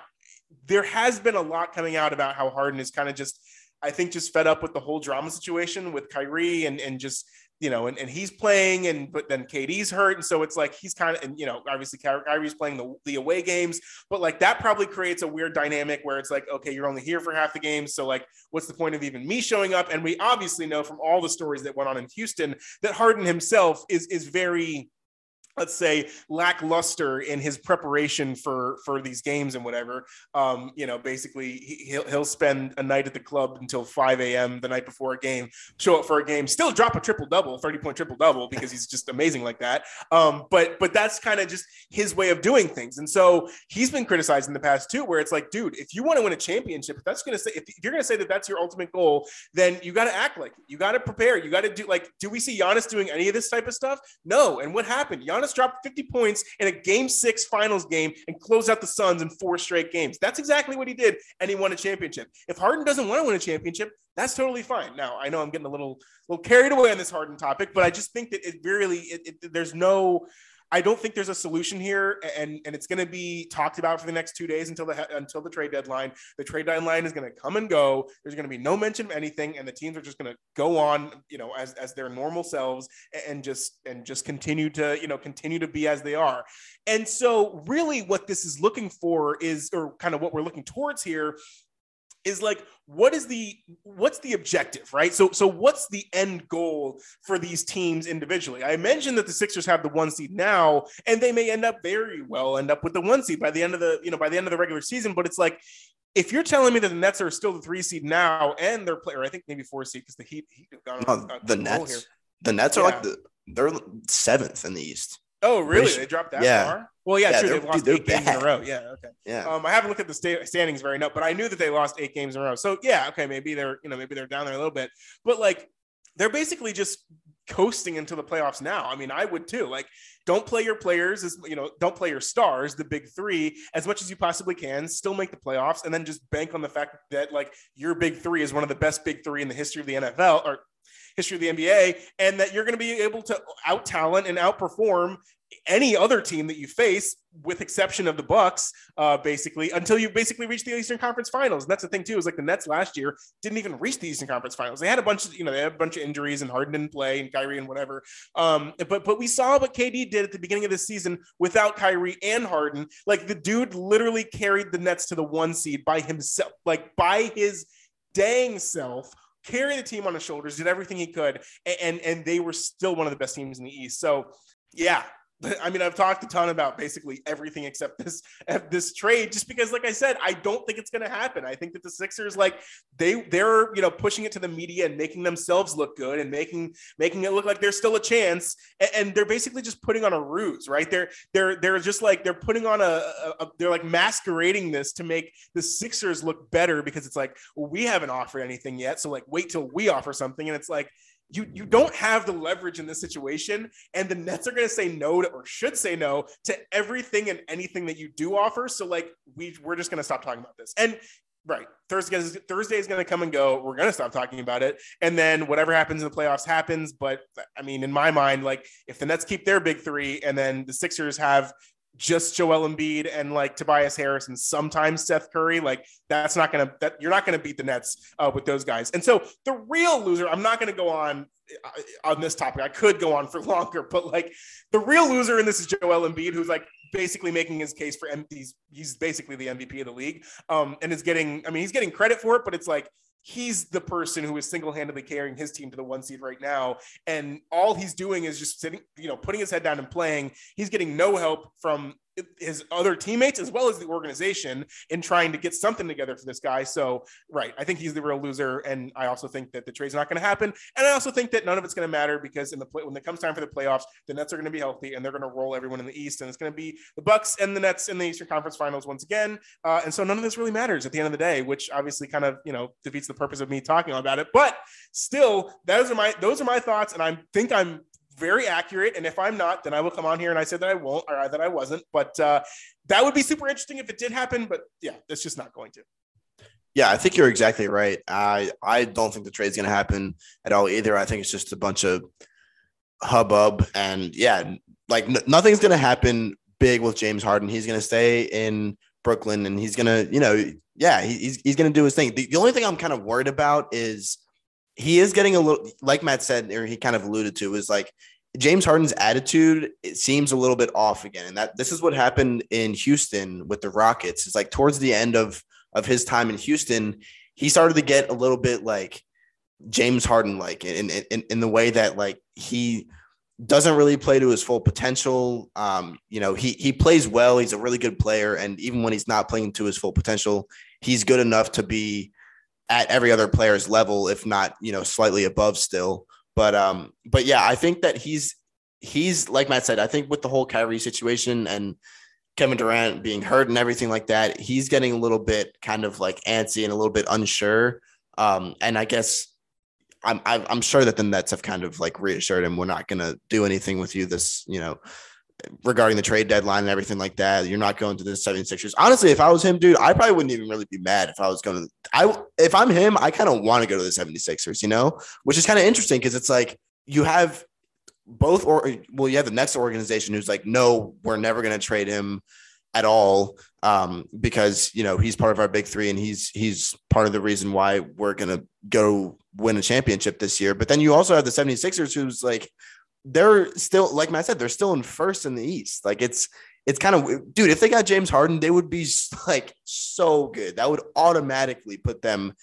there has been a lot coming out about how Harden is kind of just, I think, just fed up with the whole drama situation with Kyrie and and just you know, and, and he's playing, and but then KD's hurt, and so it's like he's kind of, and you know, obviously Kyrie's playing the, the away games, but like that probably creates a weird dynamic where it's like, okay, you're only here for half the game, so like, what's the point of even me showing up? And we obviously know from all the stories that went on in Houston that Harden himself is is very let's say lackluster in his preparation for for these games and whatever. Um you know basically he'll, he'll spend a night at the club until 5 a.m the night before a game show up for a game still drop a triple double 30 point triple double because he's just amazing like that. Um but but that's kind of just his way of doing things. And so he's been criticized in the past too where it's like dude if you want to win a championship if that's to say if you're to say that that's your ultimate goal then you got to act like it. you got to prepare. You got to do like do we see Giannis doing any of this type of stuff? No. And what happened? Giannis Giannis dropped 50 points in a game six finals game and closed out the Suns in four straight games. That's exactly what he did, and he won a championship. If Harden doesn't want to win a championship, that's totally fine. Now, I know I'm getting a little, little carried away on this Harden topic, but I just think that it really, it, it, there's no, I don't think there's a solution here, and and it's going to be talked about for the next two days until the until the trade deadline. The trade deadline is going to come and go. There's going to be no mention of anything, and the teams are just going to go on, you know, as as their normal selves, and just and just continue to you know continue to be as they are. And so, really, what this is looking for is, or kind of what we're looking towards here, is like what is the what's the objective right so so what's the end goal for these teams individually i mentioned that the sixers have the one seed now and they may end up very well end up with the one seed by the end of the you know by the end of the regular season but it's like if you're telling me that the Nets are still the three seed now and they're player, I think maybe four seed because the Heat, heat got on, oh, the Nets, here. the Nets are yeah. like the they're seventh in the East. Oh, really? They dropped that yeah. far? Well, yeah, yeah true. They've lost eight bad. games in a row. Yeah, okay. [LAUGHS] Yeah. Um, I haven't looked at the sta- standings very no, but I knew that they lost eight games in a row. So yeah, okay, maybe they're you know maybe they're down there a little bit, but like they're basically just coasting into the playoffs now. I mean, I would too. Like, don't play your players as you know, don't play your stars, the big three, as much as you possibly can. Still make the playoffs, and then just bank on the fact that like your big three is one of the best big three in the history of the NFL or history of the NBA, and that you're going to be able to out talent and outperform any other team that you face, with exception of the Bucks, uh, basically, until you basically reach the Eastern Conference Finals. And that's the thing too, is like the Nets last year didn't even reach the Eastern Conference Finals. They had a bunch of, you know, they had a bunch of injuries and Harden didn't play and Kyrie and whatever. Um, but but we saw what KD did at the beginning of the season without Kyrie and Harden. Like the dude literally carried the Nets to the one seed by himself, like by his dang self carry the team on his shoulders, did everything he could, and, and, and they were still one of the best teams in the East. So yeah, [LAUGHS] I mean, I've talked a ton about basically everything except this [LAUGHS] this trade, just because, like I said, I don't think it's going to happen. I think that the Sixers, like they they're you know pushing it to the media and making themselves look good and making making it look like there's still a chance, and, and they're basically just putting on a ruse, right? They're they're they're just like they're putting on a, a, a they're like masquerading this to make the Sixers look better because it's like well, we haven't offered anything yet, so like wait till we offer something, and it's like you you don't have the leverage in this situation and the nets are going to say no to, or should say no to everything and anything that you do offer. So like we we're just going to stop talking about this. And right thursday is, thursday is going to come and go. We're going to stop talking about it. And then whatever happens in the playoffs happens. But i mean in my mind like if the nets keep their big three and then the sixers have just Joel Embiid and like Tobias Harris and sometimes Seth Curry. Like that's not gonna that you're not gonna beat the Nets uh, with those guys. And so the real loser, I'm not gonna go on uh, on this topic. I could go on for [LAUGHS] longer, but like the real loser in this is Joel Embiid, who's like basically making his case for M- he's he's basically the MVP of the league. Um, and is getting I mean he's getting credit for it, but it's like he's the person who is single-handedly carrying his team to the one seed right now. And all he's doing is just sitting you know putting his head down and playing. He's getting no help from his other teammates as well as the organization in trying to get something together for this guy. So, right, I think he's the real loser, and I also think that the trade's not going to happen. And I also think that none of it's going to matter because in the play, when it comes time for the playoffs, the Nets are going to be healthy and they're going to roll everyone in the East, and it's going to be the Bucks and the Nets in the Eastern Conference Finals once again. Uh, and so none of this really matters at the end of the day, which obviously kind of you know defeats the purpose of me talking about it. But still, those are my those are my thoughts, and I think I'm very accurate. And if I'm not, then I will come on here and I said that I won't or that I wasn't. But uh, that would be super interesting if it did happen. But yeah, it's just not going to. Yeah, I think you're exactly right. I I don't think the trade's going to happen at all either. I think it's just a bunch of hubbub and yeah, like n- nothing's going to happen big with James Harden. He's going to stay in Brooklyn and he's going to, you know, yeah, he's he's going to do his thing. The, the only thing I'm kind of worried about is he is getting a little like Matt said, or he kind of alluded to, is like James Harden's attitude it seems a little bit off again. And that this is what happened in Houston with the Rockets. It's like towards the end of of his time in Houston, he started to get a little bit like James Harden like in in, in the way that like he doesn't really play to his full potential. Um, you know, he he plays well, he's a really good player, and even when he's not playing to his full potential, he's good enough to be at every other player's level, if not, you know, slightly above still. But um, but yeah, I think that he's he's like Matt said, I think with the whole Kyrie situation and Kevin Durant being hurt and everything like that, he's getting a little bit kind of like antsy and a little bit unsure. Um, and I guess I'm I'm sure that the Nets have kind of like reassured him we're not gonna do anything with you this, you know, regarding the trade deadline and everything like that. You're not going to the 76ers. Honestly, if I was him, dude, I probably wouldn't even really be mad if I was going to I if I'm him, I kind of want to go to the 76ers, you know, which is kind of interesting because it's like you have both or well, you have the Nets organization who's like, no, we're never going to trade him at all um, because you know he's part of our big three and he's he's part of the reason why we're going to go win a championship this year. But then you also have the 76ers who's like they're still like Matt said, they're still in first in the East. Like it's it's kind of dude, if they got James Harden, they would be [LAUGHS] like so good. That would automatically put them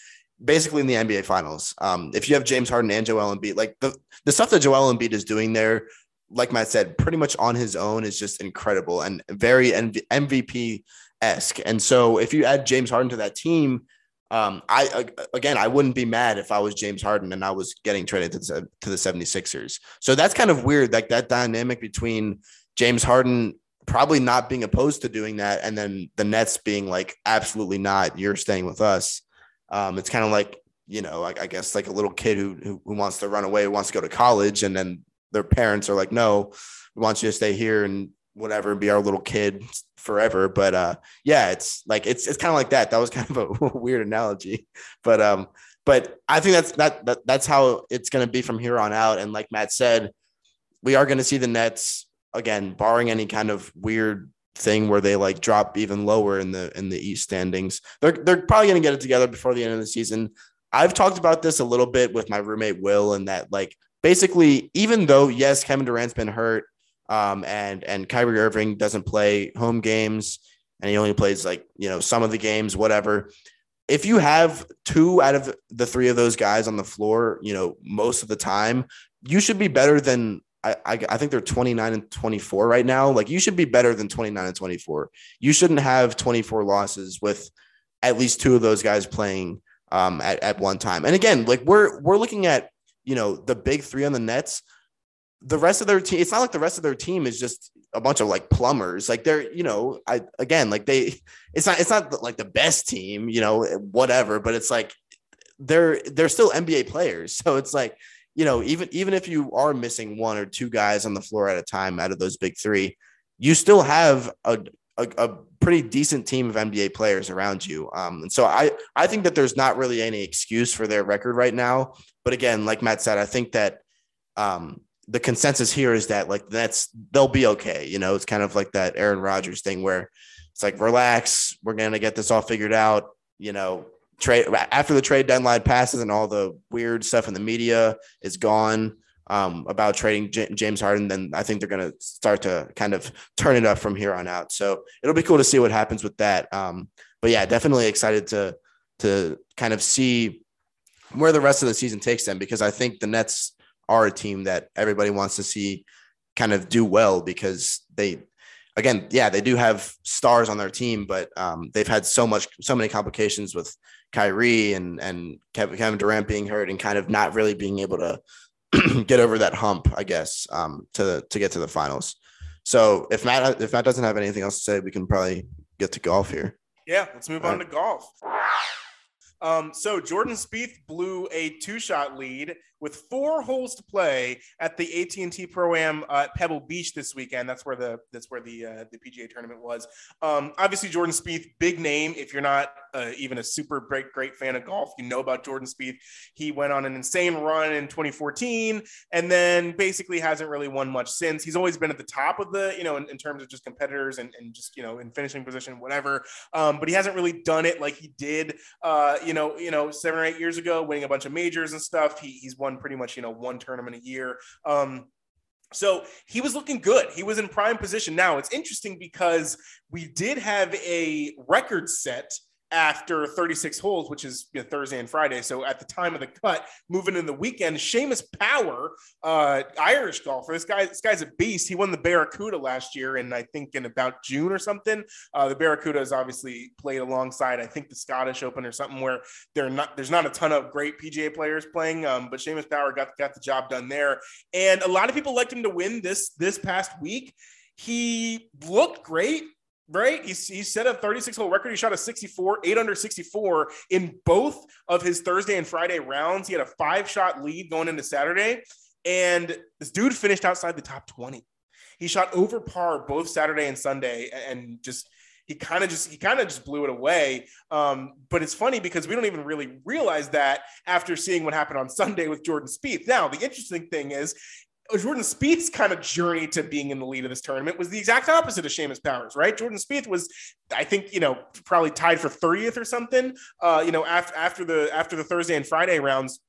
basically in the NBA finals. Um, if you have James Harden and Joel Embiid, like the, the stuff that Joel Embiid is doing there, like Matt said, pretty much on his own is just incredible and very MVP esque. And so if you add James Harden to that team, um, I again, I wouldn't be mad if I was James Harden and I was getting traded to the, to the 76ers. So that's kind of weird, like that dynamic between James Harden probably not being opposed to doing that, and then the Nets being like, absolutely not, you're staying with us. Um, it's kind of like you know, I, I guess like a little kid who, who, who wants to run away, wants to go to college, and then their parents are like, no, we want you to stay here and whatever, and be our little kid forever. But uh, yeah, it's like it's it's kind of like that. That was kind of a [LAUGHS] weird analogy, but um, but I think that's that, that that's how it's going to be from here on out. And like Matt said, we are going to see the Nets again, barring any kind of weird thing where they like drop even lower in the in the East standings. They're they're probably going to get it together before the end of the season. I've talked about this a little bit with my roommate Will, and that like basically, even though yes, Kevin Durant's been hurt, um, and and Kyrie Irving doesn't play home games, and he only plays like you know some of the games, whatever. If you have two out of the three of those guys on the floor, you know most of the time, you should be better than I, I, think they're 29 and 24 right now. Like you should be better than 29 and 24. You shouldn't have 24 losses with at least two of those guys playing um, at, at one time. And again, like we're we're looking at you know the big three on the Nets. The rest of their team, it's not like the rest of their team is just a bunch of like plumbers. Like they're, you know, I again, like they, it's not, it's not like the best team, you know, whatever, but it's like they're they're still NBA players. [LAUGHS] So it's like you know, even even if you are missing one or two guys on the floor at a time out of those big three, you still have a a, a pretty decent team of NBA players around you. Um, and so I I think that there's not really any excuse for their record right now. But again, like Matt said, I think that um, the consensus here is that like that's they'll be okay. You know, it's kind of like that Aaron Rodgers thing where it's like relax, we're gonna get this all figured out. You know, trade after the trade deadline passes and all the weird stuff in the media is gone um, about trading J- James Harden, then I think they're going to start to kind of turn it up from here on out. So it'll be cool to see what happens with that. Um, but yeah, definitely excited to to kind of see where the rest of the season takes them because I think the Nets are a team that everybody wants to see kind of do well because they again yeah they do have stars on their team but um, they've had so much so many complications with Kyrie and and Kevin, Kevin Durant being hurt and kind of not really being able to [CLEARS THROAT] get over that hump, I guess, um, to to get to the finals. So if Matt if Matt doesn't have anything else to say, we can probably get to golf here. Yeah, let's move All on right. to golf. Um, so Jordan Spieth blew a two-shot lead with four holes to play at the AT&T Pro Am uh, at Pebble Beach this weekend. That's where the that's where the uh, the PGA tournament was. Um, obviously, Jordan Spieth, big name. If you're not uh, even a super great great fan of golf, you know about Jordan Spieth. He went on an insane run in 2014, and then basically hasn't really won much since. He's always been at the top of the you know in, in terms of just competitors and, and just you know in finishing position, whatever. Um, but he hasn't really done it like he did uh, you know you know seven or eight years ago, winning a bunch of majors and stuff. He, he's won won pretty much, you know, one tournament a year. Um, so he was looking good. He was in prime position. Now it's interesting because we did have a record set after 36 holes, which is you know, Thursday and Friday. So at the time of the cut, moving in the weekend, Seamus Power, uh, Irish golfer. This guy, this guy's a beast. He won the Barracuda last year, and I think in about June or something. Uh, the Barracuda has obviously played alongside, I think, the Scottish Open or something where they're not. There's not a ton of great PGA players playing, um, but Seamus Power got got the job done there, and a lot of people liked him to win this this past week. He looked great right? He's, he set a 36 hole record. He shot a 64, eight under 64 in both of his Thursday and Friday rounds. He had a five shot lead going into Saturday. And this dude finished outside the top 20. He shot over par both Saturday and Sunday and just he kind of just he kind of just blew it away. Um, but it's funny because we don't even really realize that after seeing what happened on Sunday with Jordan Spieth. Now, the interesting thing is Jordan Spieth's kind of journey to being in the lead of this tournament was the exact opposite of Seamus Powers, right? Jordan Spieth was, I think, you know, probably tied for 30th or something. Uh, you know, after after the after the Thursday and Friday rounds,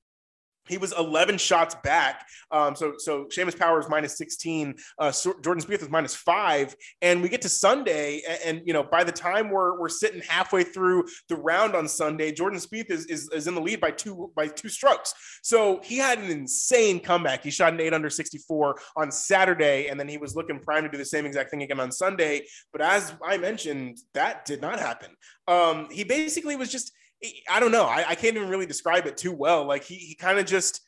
he was 11 shots back. Um, so, so Seamus Powers minus 16, uh, Jordan Spieth is minus five. And we get to Sunday. And, and, you know, by the time we're, we're sitting halfway through the round on Sunday, Jordan Spieth is, is, is in the lead by two, by two strokes. So he had an insane comeback. He shot an eight under 64 on Saturday. And then he was looking prime to do the same exact thing again on Sunday. But as I mentioned, that did not happen. Um, he basically was just, I don't know. I, I can't even really describe it too well. Like he, he kind of just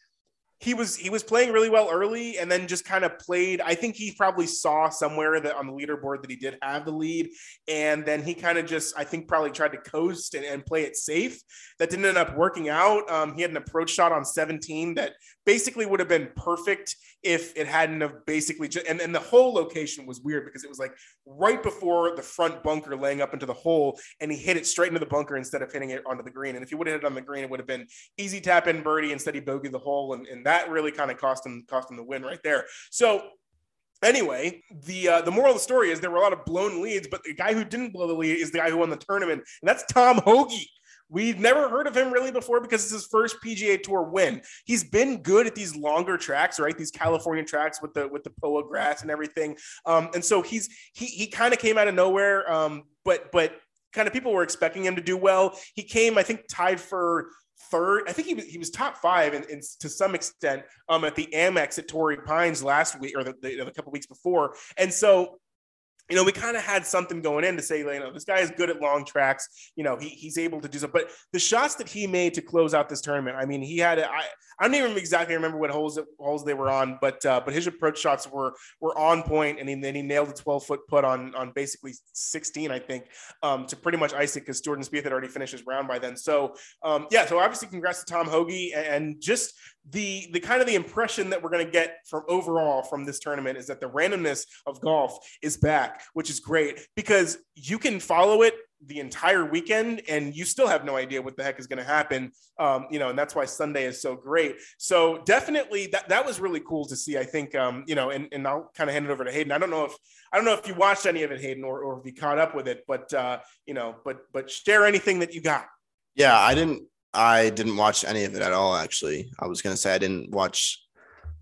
he was he was playing really well early and then just kind of played i think he probably saw somewhere that on the leaderboard that he did have the lead. And then he kind of just i think probably tried to coast and, and, play it safe. That didn't end up working out. Um, he had an approach shot on 17 that basically would have been perfect if it hadn't have basically just, and, and the whole location was weird because it was like right before the front bunker laying up into the hole and he hit it straight into the bunker instead of hitting it onto the green. And if he would have hit it on the green it would have been easy tap in birdie instead he bogeyed the hole and, and that really kind of cost him cost him the win right there so Anyway, the uh, the moral of the story is there were a lot of blown leads, but the guy who didn't blow the lead is the guy who won the tournament, and that's Tom Hoge. We've never heard of him really before because it's his first PGA Tour win. He's been good at these longer tracks, right? These California tracks with the with the POA grass and everything. Um, and so he's he he kind of came out of nowhere. Um, but but kind of people were expecting him to do well. He came, I think, tied for third. I think he was he was top five and, to some extent um, at the Amex at Torrey Pines last week or the, the, the couple weeks before. And so you know, we kind of had something going in to say, you know, this guy is good at long tracks. You know, he, he's able to do so. But the shots that he made to close out this tournament, I mean, he had, I, I don't even exactly remember what holes holes they were on, but uh, but his approach shots were were on point, and he, then he nailed a 12 foot put on on basically 16, I think, um, to pretty much ice it because Jordan Spieth had already finished his round by then. So um, yeah, so obviously, congrats to Tom Hoge, and just the the kind of the impression that we're going to get from overall from this tournament is that the randomness of golf is back, which is great because you can follow it the entire weekend and you still have no idea what the heck is going to happen um, you know and that's why sunday is so great. So definitely that, that was really cool to see i think um, you know and, and i'll kind of hand it over to hayden. I don't know if i don't know if you watched any of it hayden or, or if you caught up with it but uh, you know but but share anything that you got. Yeah i didn't I didn't watch any of it at all. Actually, I was gonna say I didn't watch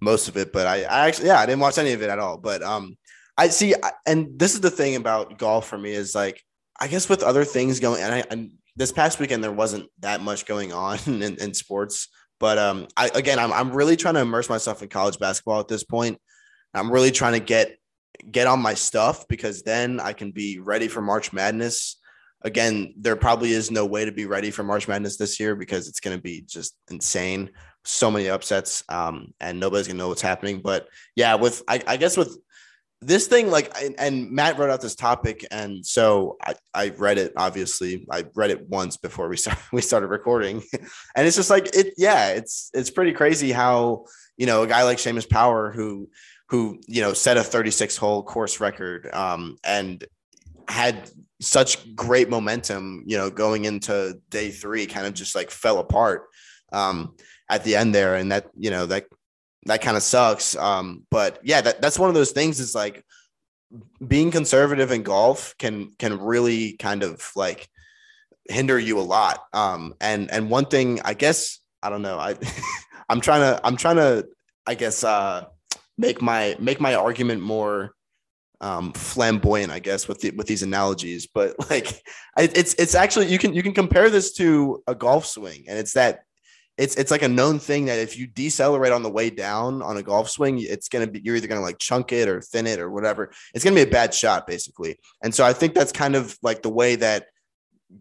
most of it, but I, I actually, yeah, I didn't watch any of it at all. But um, I see, and this is the thing about golf for me is like, I guess with other things going, and I, and this past weekend there wasn't that much going on [LAUGHS] in, in sports. But um, I again, I'm I'm really trying to immerse myself in college basketball at this point. I'm really trying to get get on my stuff because then I can be ready for March Madness again, there probably is no way to be ready for March Madness this year because it's going to be just insane. So many upsets, um, and nobody's gonna know what's happening. But yeah, with I, I guess with this thing, like, and, and, Matt wrote out this topic, and so I, I read it. Obviously, I read it once before we [LAUGHS] start we started recording, [LAUGHS] and it's just like it. Yeah, it's it's pretty crazy how you know a guy like Seamus Power who who you know set a 36 hole course record um, and had such great momentum, you know, going into day three, kind of just like fell apart um, at the end there, and that you know that that kind of sucks. Um, but yeah, that, that's one of those things. Is like being conservative in golf can can really kind of like hinder you a lot. Um, and and one thing, I guess, I don't know. I [LAUGHS] I'm trying to I'm trying to I guess uh, make my make my argument more um, flamboyant, I guess, with the, with these analogies. But [LAUGHS] like, it's it's actually you can you can compare this to a golf swing, and it's that it's it's like a known thing that if you decelerate on the way down on a golf swing, it's gonna be you're either gonna like chunk it or thin it or whatever. It's gonna be a bad shot basically. And so I think that's kind of like the way that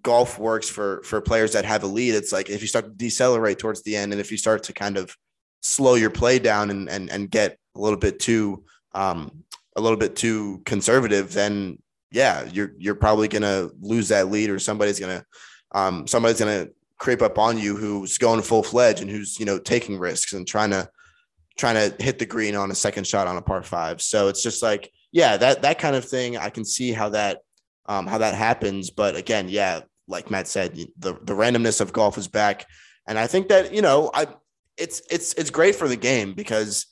golf works for for players that have a lead. It's like if you start to decelerate towards the end, and if you start to kind of slow your play down and and and get a little bit too um, a little bit too conservative, then yeah, you're you're probably gonna lose that lead, or somebody's gonna um, somebody's gonna creep up on you who's going full fledged and who's you know taking risks and trying to trying to hit the green on a second shot on a par five. So it's just like yeah, that that kind of thing. I can see how that um, how that happens, but again, yeah, like Matt said, the the randomness of golf is back, and I think that you know I it's it's it's great for the game because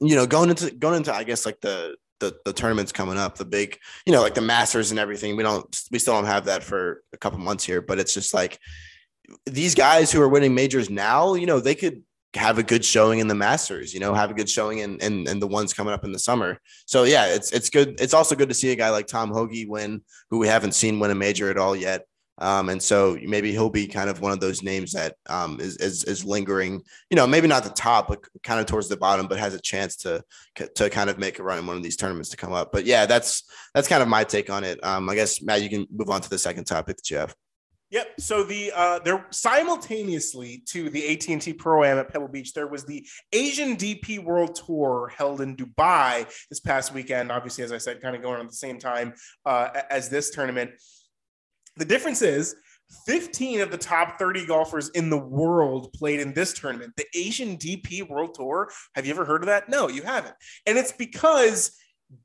you know, going into going into I guess like the the the tournaments coming up, the big, you know, like the Masters and everything. We don't we still don't have that for a couple months here, but it's just like these guys who are winning majors now, you know, they could have a good showing in the Masters, you know, have a good showing in, in the ones coming up in the summer. So yeah, it's it's good. It's also good to see a guy like Tom Hoge win, who we haven't seen win a major at all yet. Um, and so maybe he'll be kind of one of those names that um, is, is, is lingering, you know, maybe not the top, but kind of towards the bottom, but has a chance to to kind of make a run in one of these tournaments to come up. But yeah, that's that's kind of my take on it. Um, I guess Matt, you can move on to the second topic that you have. Yep. So the uh, there simultaneously to the AT and T Pro Am at Pebble Beach, there was the Asian DP World Tour held in Dubai this past weekend. Obviously, as I said, kind of going on at the same time uh, as this tournament. The difference is 15 of the top 30 golfers in the world played in this tournament. The Asian DP World Tour. Have you ever heard of that? No, you haven't. And it's because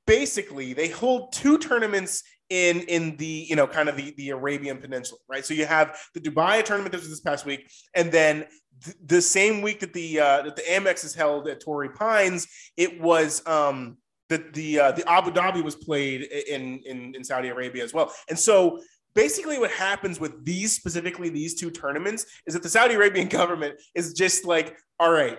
basically they hold two tournaments in in the you know kind of the the Arabian Peninsula, right? So you have the Dubai tournament that was this past week, and then th- the same week that the uh, that the Amex is held at Torrey Pines, it was um, the the uh, the Abu Dhabi was played in, in in Saudi Arabia as well, and so basically what happens with these specifically these two tournaments is that the Saudi Arabian [LAUGHS] government is just like, all right,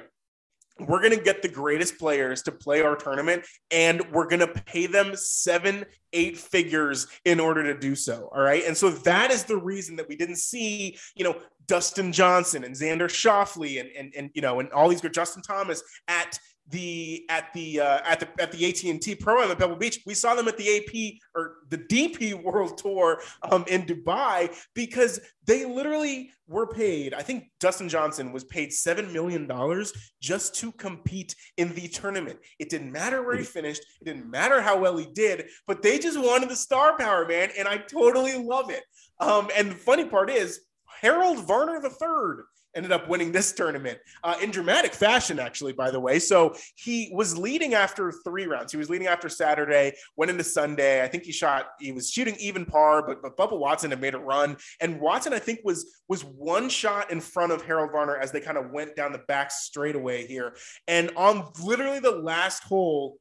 we're going to get the greatest players to play our tournament and we're going to pay them seven eight figures in order to do so all right? And so that is the reason that we didn't see you know dustin johnson and xander schauffele and and, and you know and all these good justin thomas at the at the uh, at the at the AT&T Pro at Pebble Beach. We saw them at the AP or the DP [LAUGHS] World Tour um, in Dubai because they literally were paid. I think Dustin Johnson was paid seven million dollars just to compete in the tournament. It didn't matter where he finished. It didn't matter how well he did, but they just wanted the star power, man, and I totally love it. Um, and the funny part is Harold Varner III ended up winning this tournament uh, in dramatic fashion, actually, by the way. So he was leading after three rounds. He was leading after Saturday, went into Sunday. I think he shot, he was shooting even par, but, but Bubba Watson had made a run. And Watson, I think, was was one shot in front of Harold Varner as they kind of went down the back straightaway here. And on literally the last hole,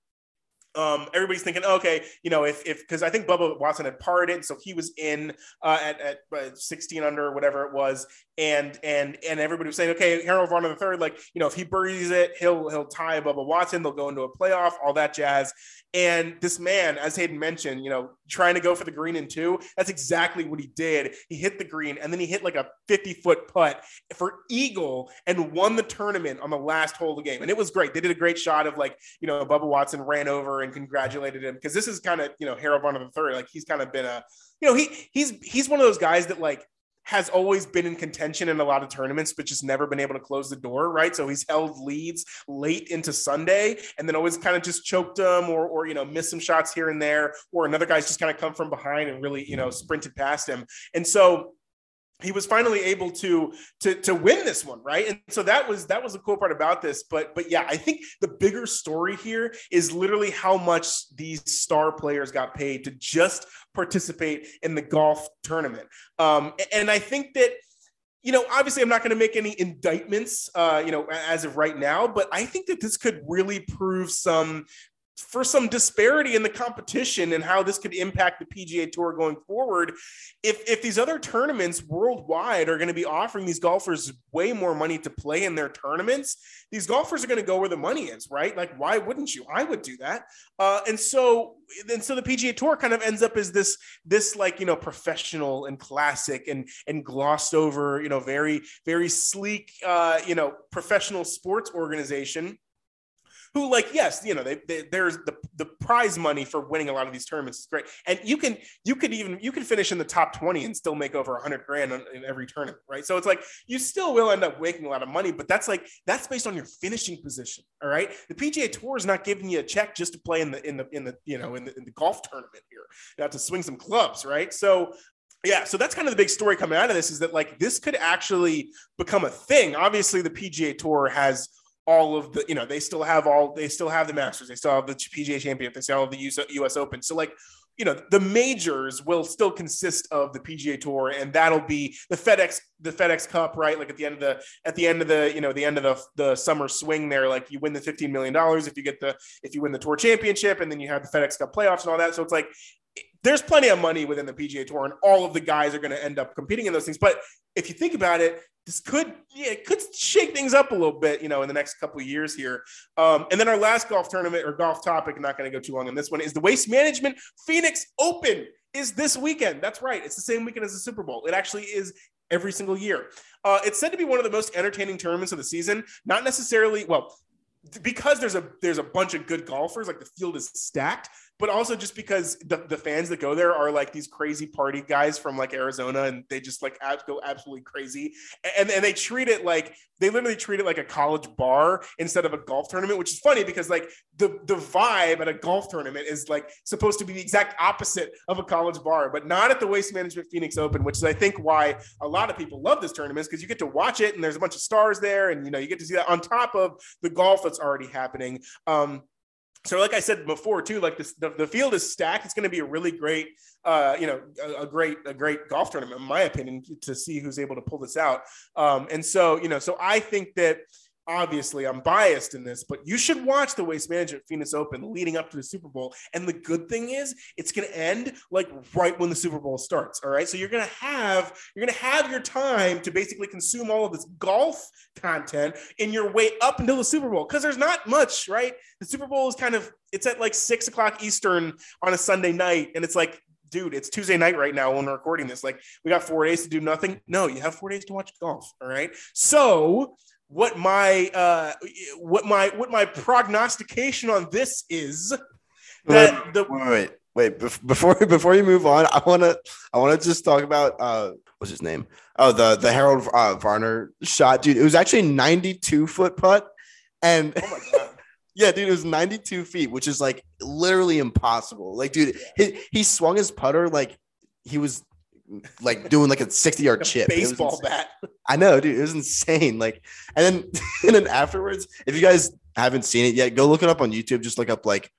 um, everybody's thinking, okay, you know, if if because I think Bubba Watson had parted, so he was in uh, at at uh, 16 under or whatever it was, and and and everybody was saying, okay, Harold Varner the third, like you know, if he buries it, he'll he'll tie Bubba Watson, they'll go into a playoff, all that jazz. And this man, as Hayden mentioned, you know, trying to go for the green in two, that's exactly what he did. He hit the green and then he hit like a 50 foot putt for eagle and won the tournament on the last hole of the game. And it was great. They did a great shot of like, you know, Bubba Watson ran over and congratulated him because this is kind of, you know, Harold Varner the third. Like he's kind of been a, you know, he he's he's one of those guys that like has always been in contention in a lot of tournaments, but just never been able to close the door, right? So he's held leads late into Sunday and then always kind of just choked them or, or, you know, missed some shots here and there, or another guy's just kind of come from behind and really, you know, sprinted past him. And so he was finally able to to to win this one right? And so that was that was the cool part about this. But but yeah i think the bigger story here is literally how much these star players got paid to just participate in the golf tournament. Um and i think that you know, obviously, I'm not going to make any indictments, uh, you know, as of right now, but I think that this could really prove some for some disparity in the competition and how this could impact the PGA Tour going forward. If if these other tournaments worldwide are going to be offering these golfers way more money to play in their tournaments, these golfers are going to go where the money is, right? Like, why wouldn't you? I would do that. Uh, and so, and so the PGA Tour kind of ends up as this this like you know professional and classic and and glossed over, you know, very very sleek, uh, you know, professional sports organization who like yes you know they, they, there's the, the prize money for winning a lot of these tournaments is great. And you can you could even you can finish in the top 20 and still make over 100 grand in every tournament right? So it's like you still will end up making a lot of money but that's like that's based on your finishing position all right? The pga tour is not giving you a check just to play in the in the in the you know in the, in the golf tournament here. Have to swing some clubs right? So yeah, so that's kind of the big story coming out of this is that like this could actually become a thing. Obviously, the PGA Tour has all of the, you know, they still have all, they still have the Masters, they still have the PGA Championship, they still have the US, US Open. So like, you know, the majors will still consist of the PGA Tour, and that'll be the FedEx, the FedEx Cup, right? Like at the end of the, at the end of the, you know, the end of the the summer swing there, like you win the fifteen million dollars if you get the, if you win the Tour Championship, and then you have the FedEx Cup playoffs and all that. So it's like there's plenty of money within the PGA Tour, and all of the guys are going to end up competing in those things. But if you think about it, this could yeah it could shake things up a little bit, you know, in the next couple of years here. Um, and then our last golf tournament or golf topic, not going to go too long on this one, is the Waste Management Phoenix Open is this weekend. That's right, it's the same weekend as the Super Bowl. It actually is every single year. Uh, it's said to be one of the most entertaining tournaments of the season. Not necessarily well because there's a there's a bunch of good golfers like the field is stacked but also just because the, the fans that go there are like these crazy party guys from like Arizona and they just like ab- go absolutely crazy. And, and they treat it like they literally treat it like a college bar instead of a golf tournament, which is funny because like the, the vibe at a golf tournament is like supposed to be the exact opposite of a college bar, but not at the Waste Management Phoenix Open, which is I think why a lot of people love this tournament is because you get to watch it and there's a bunch of stars there and you know you get to see that on top of the golf that's already happening. Um, so like i said before too like this the, the field is stacked. It's going to be a really great uh you know a, a, great a great golf tournament in my opinion to see who's able to pull this out. Um and so you know so i think that obviously I'm biased in this, but you should watch the Waste Management Phoenix Open leading up to the Super Bowl. And the good thing is it's going to end like right when the Super Bowl starts. All right. So you're going to have, you're going to have your time to basically consume all of this golf content in your way up until the Super Bowl. Cause there's not much, right? The Super Bowl is kind of, it's at like six o'clock Eastern on a Sunday night. And it's like, dude, it's Tuesday night right now when we're recording this. Like, we got four days to do nothing. No, you have four days to watch golf. All right. So what my uh, what my what my prognostication on this is that wait, the wait wait before [LAUGHS] before you move on, I want to I want to just talk about uh what's his name? Oh, the the Harold uh, Varner shot, dude. It was actually 92 foot putt, and oh my [LAUGHS] god. Yeah, dude, it was 92 feet, which is like literally impossible. Like, dude, he, he swung his putter like he was like doing like a 60 yard chip. Baseball bat. I know, dude. It was insane. Like, and then [LAUGHS] and then afterwards, if you guys haven't seen it yet, go look it up on YouTube. Just look up like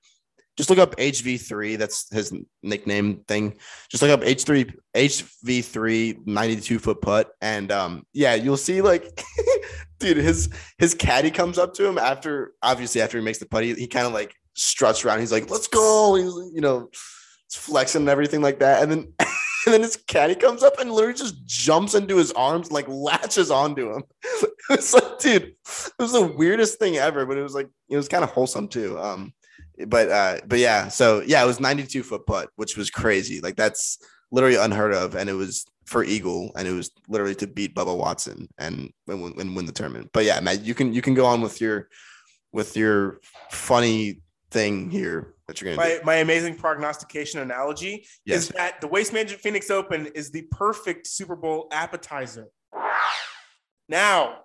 just look up HV3. That's his nickname thing. Just look up H3 HV3 92 foot putt. And um, yeah, you'll see like [LAUGHS] dude, his his caddy comes up to him after obviously after he makes the putt, he, he kind of like struts around. He's like, let's go. He's you know, flexing and everything like that. And then [LAUGHS] [LAUGHS] and then his caddy comes up and literally just jumps into his arms, like latches onto him. [LAUGHS] it's like, dude, it was the weirdest thing ever, but it was like it was kind of wholesome too. Um, but uh, but yeah, so yeah, it was 92 foot putt, which was crazy. Like that's literally unheard of, and it was for Eagle, and it was literally to beat Bubba Watson and and, and win the tournament. But yeah, Matt, you can you can go on with your with your funny thing here that you're going to do. My amazing prognostication analogy yes. is that the Waste Management Phoenix Open is the perfect Super Bowl appetizer. Now,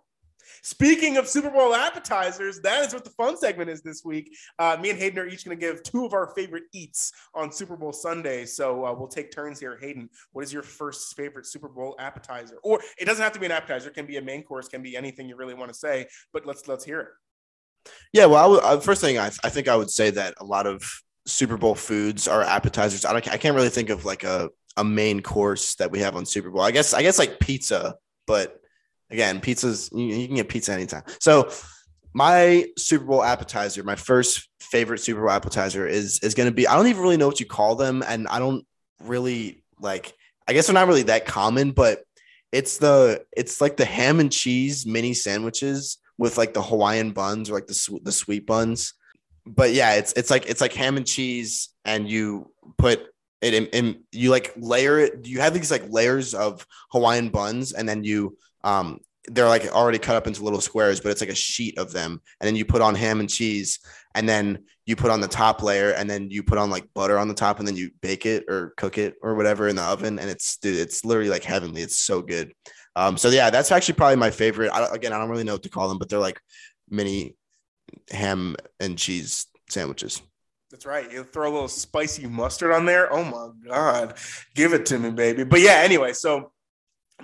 Speaking of Super Bowl appetizers, that is what the fun segment is this week. Uh, me and Hayden are each going to give two of our favorite eats on Super Bowl Sunday. So uh, we'll take turns here. Hayden, what is your first favorite Super Bowl appetizer? Or it doesn't have to be an appetizer; it can be a main course, can be anything you really want to say. But let's let's hear it. Yeah, well, I w- uh, first thing I, I think I would say that a lot of Super Bowl foods are appetizers. I don't, I can't really think of like a a main course that we have on Super Bowl. I guess I guess like pizza, but again, pizzas you, you can get pizza anytime. So my Super Bowl appetizer, my first favorite Super Bowl appetizer is is going to be. I don't even really know what you call them, and I don't really like. I guess they're not really that common, but it's the it's like the ham and cheese mini sandwiches with like the Hawaiian buns or like the the sweet buns. But yeah, it's it's like it's like ham and cheese, and you put it in, in you like layer it. You have these like layers of Hawaiian buns, and then you um they're like already cut up into little squares, but it's like a sheet of them, and then you put on ham and cheese, and then you put on the top layer, and then you put on like butter on the top, and then you bake it or cook it or whatever in the oven, and it's dude, it's literally like heavenly. It's so good. Um, so yeah, that's actually probably my favorite. I, again, I don't really know what to call them, but they're like mini ham and cheese sandwiches. That's right. You throw a little spicy mustard on there. Oh my god, give it to me, baby. But yeah, anyway, so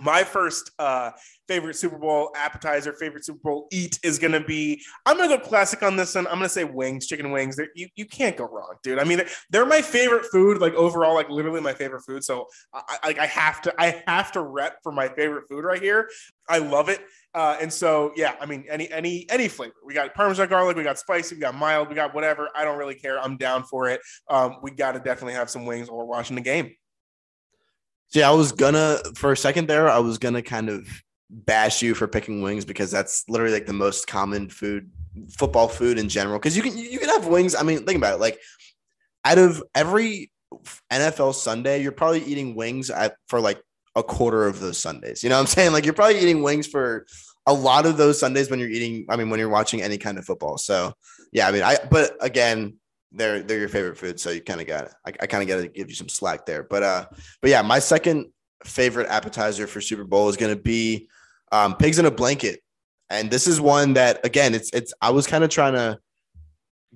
my first uh, favorite Super Bowl appetizer, favorite Super Bowl eat is going to be. I'm going to go classic on this one. I'm going to say wings, chicken wings. You you can't go wrong, dude. I mean, they're, they're, my favorite food, like overall, like literally my favorite food. So I, like I have to I have to rep for my favorite food right here. I love it. Uh, and so yeah, I mean any any any flavor. We got Parmesan garlic, we got spicy, we got mild, we got whatever. I don't really care. I'm down for it. Um, we got to definitely have some wings while watching the game. See, I was gonna for a second there, I was gonna kind of bash you for picking wings because that's literally like the most common food, football food in general. Because you can you can have wings. I mean, think about it. Like out of every NFL Sunday, you're probably eating wings at, for like a quarter of those Sundays. You know what I'm saying? Like you're probably eating wings for a lot of those Sundays when you're eating. I mean, when you're watching any kind of football. So yeah, I mean, I but again, they're they're your favorite food, so you kind of got I, I kind of got to give you some slack there. But uh, but yeah, my second favorite appetizer for Super Bowl is going to be um, pigs in a blanket, and this is one that again, it's it's I was kind of trying to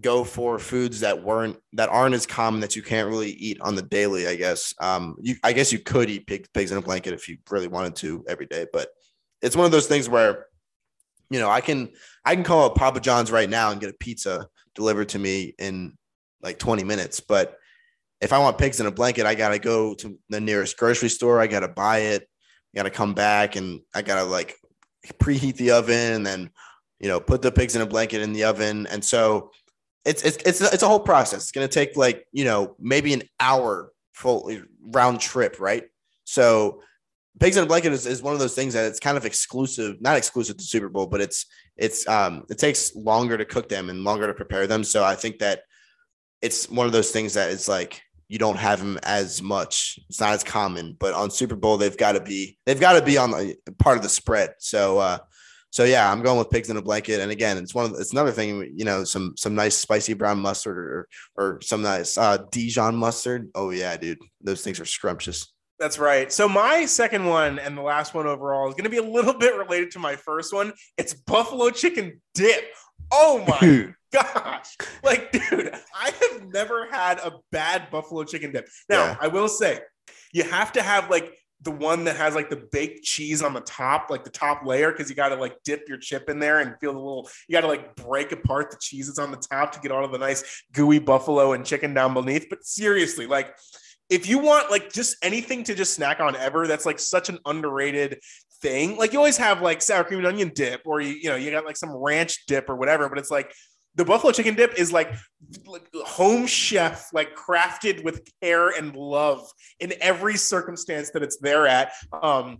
go for foods that weren't that aren't as common that you can't really eat on the daily. I guess um, you I guess you could eat pig, pigs in a blanket if you really wanted to every day, but it's one of those things where you know I can I can call up Papa John's right now and get a pizza delivered to me in like 20 minutes. But if I want pigs in a blanket, I got to go to the nearest grocery store. I got to buy it. I got to come back and I got to like preheat the oven and then, you know, put the pigs in a blanket in the oven. And so it's, it's, it's, it's a whole process. It's going to take like, you know, maybe an hour full round trip. Right. So pigs in a blanket is, is one of those things that it's kind of exclusive, not exclusive to Super Bowl, but it's, it's, um, it takes longer to cook them and longer to prepare them. So I think that it's one of those things that it's like you don't have him as much. It's not as common, but on Super Bowl they've got to be they've got to be on the part of the spread. So uh so yeah, I'm going with pigs in a blanket. And again, it's one of it's another thing, you know, some some nice spicy brown mustard or or some nice uh Dijon mustard. Oh yeah, dude. Those things are scrumptious. That's right. So my second one and the last one overall is going to be a little bit related to my first one. It's buffalo chicken dip. Oh my [LAUGHS] gosh. Like, dude, I have never had a bad buffalo chicken dip. Now, yeah. I will say, you have to have like the one that has like the baked cheese on the top, like the top layer, because you got to like dip your chip in there and feel the little, you got to like break apart the cheese that's on the top to get all of the nice gooey buffalo and chicken down beneath. But seriously, like, if you want like just anything to just snack on ever, that's like such an underrated thing. Like you always have like sour cream and onion dip, or you you know you got like some ranch dip or whatever. But it's like the buffalo chicken dip is like, like home chef, like crafted with care and love in every circumstance that it's there at. Um,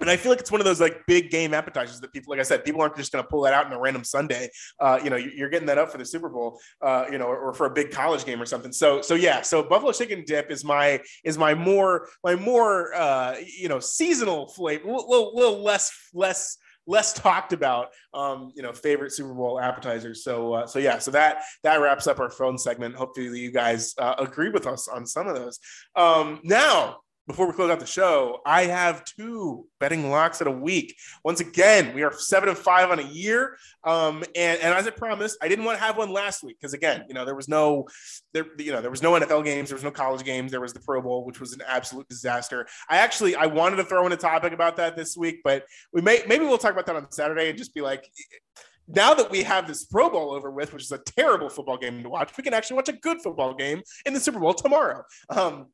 and I feel like it's one of those like big game appetizers that people, like I said, people aren't just going to pull that out in a random Sunday. Uh, you know, you're getting that up for the Super Bowl, uh, you know, or, or, for a big college game or something. So, so yeah, so buffalo chicken dip is my is my more my more uh, you know seasonal flavor, a little, little less less less talked about um, you know favorite super bowl appetizers so uh, so yeah so that that wraps up our phone segment hopefully you guys uh, agree with us on some of those um, now before we close out the show, I have two betting locks at a week. Once again, we are seven and five on a year. Um, and, and as I promised, I didn't want to have one last week because again, you know, there was no there, you know, there was no NFL games, there was no college games, there was the Pro Bowl, which was an absolute disaster. I actually I wanted to throw in a topic about that this week, but we may maybe we'll talk about that on Saturday and just be like now that we have this Pro Bowl over with, which is a terrible football game to watch, we can actually watch a good football game in the Super Bowl tomorrow. Um,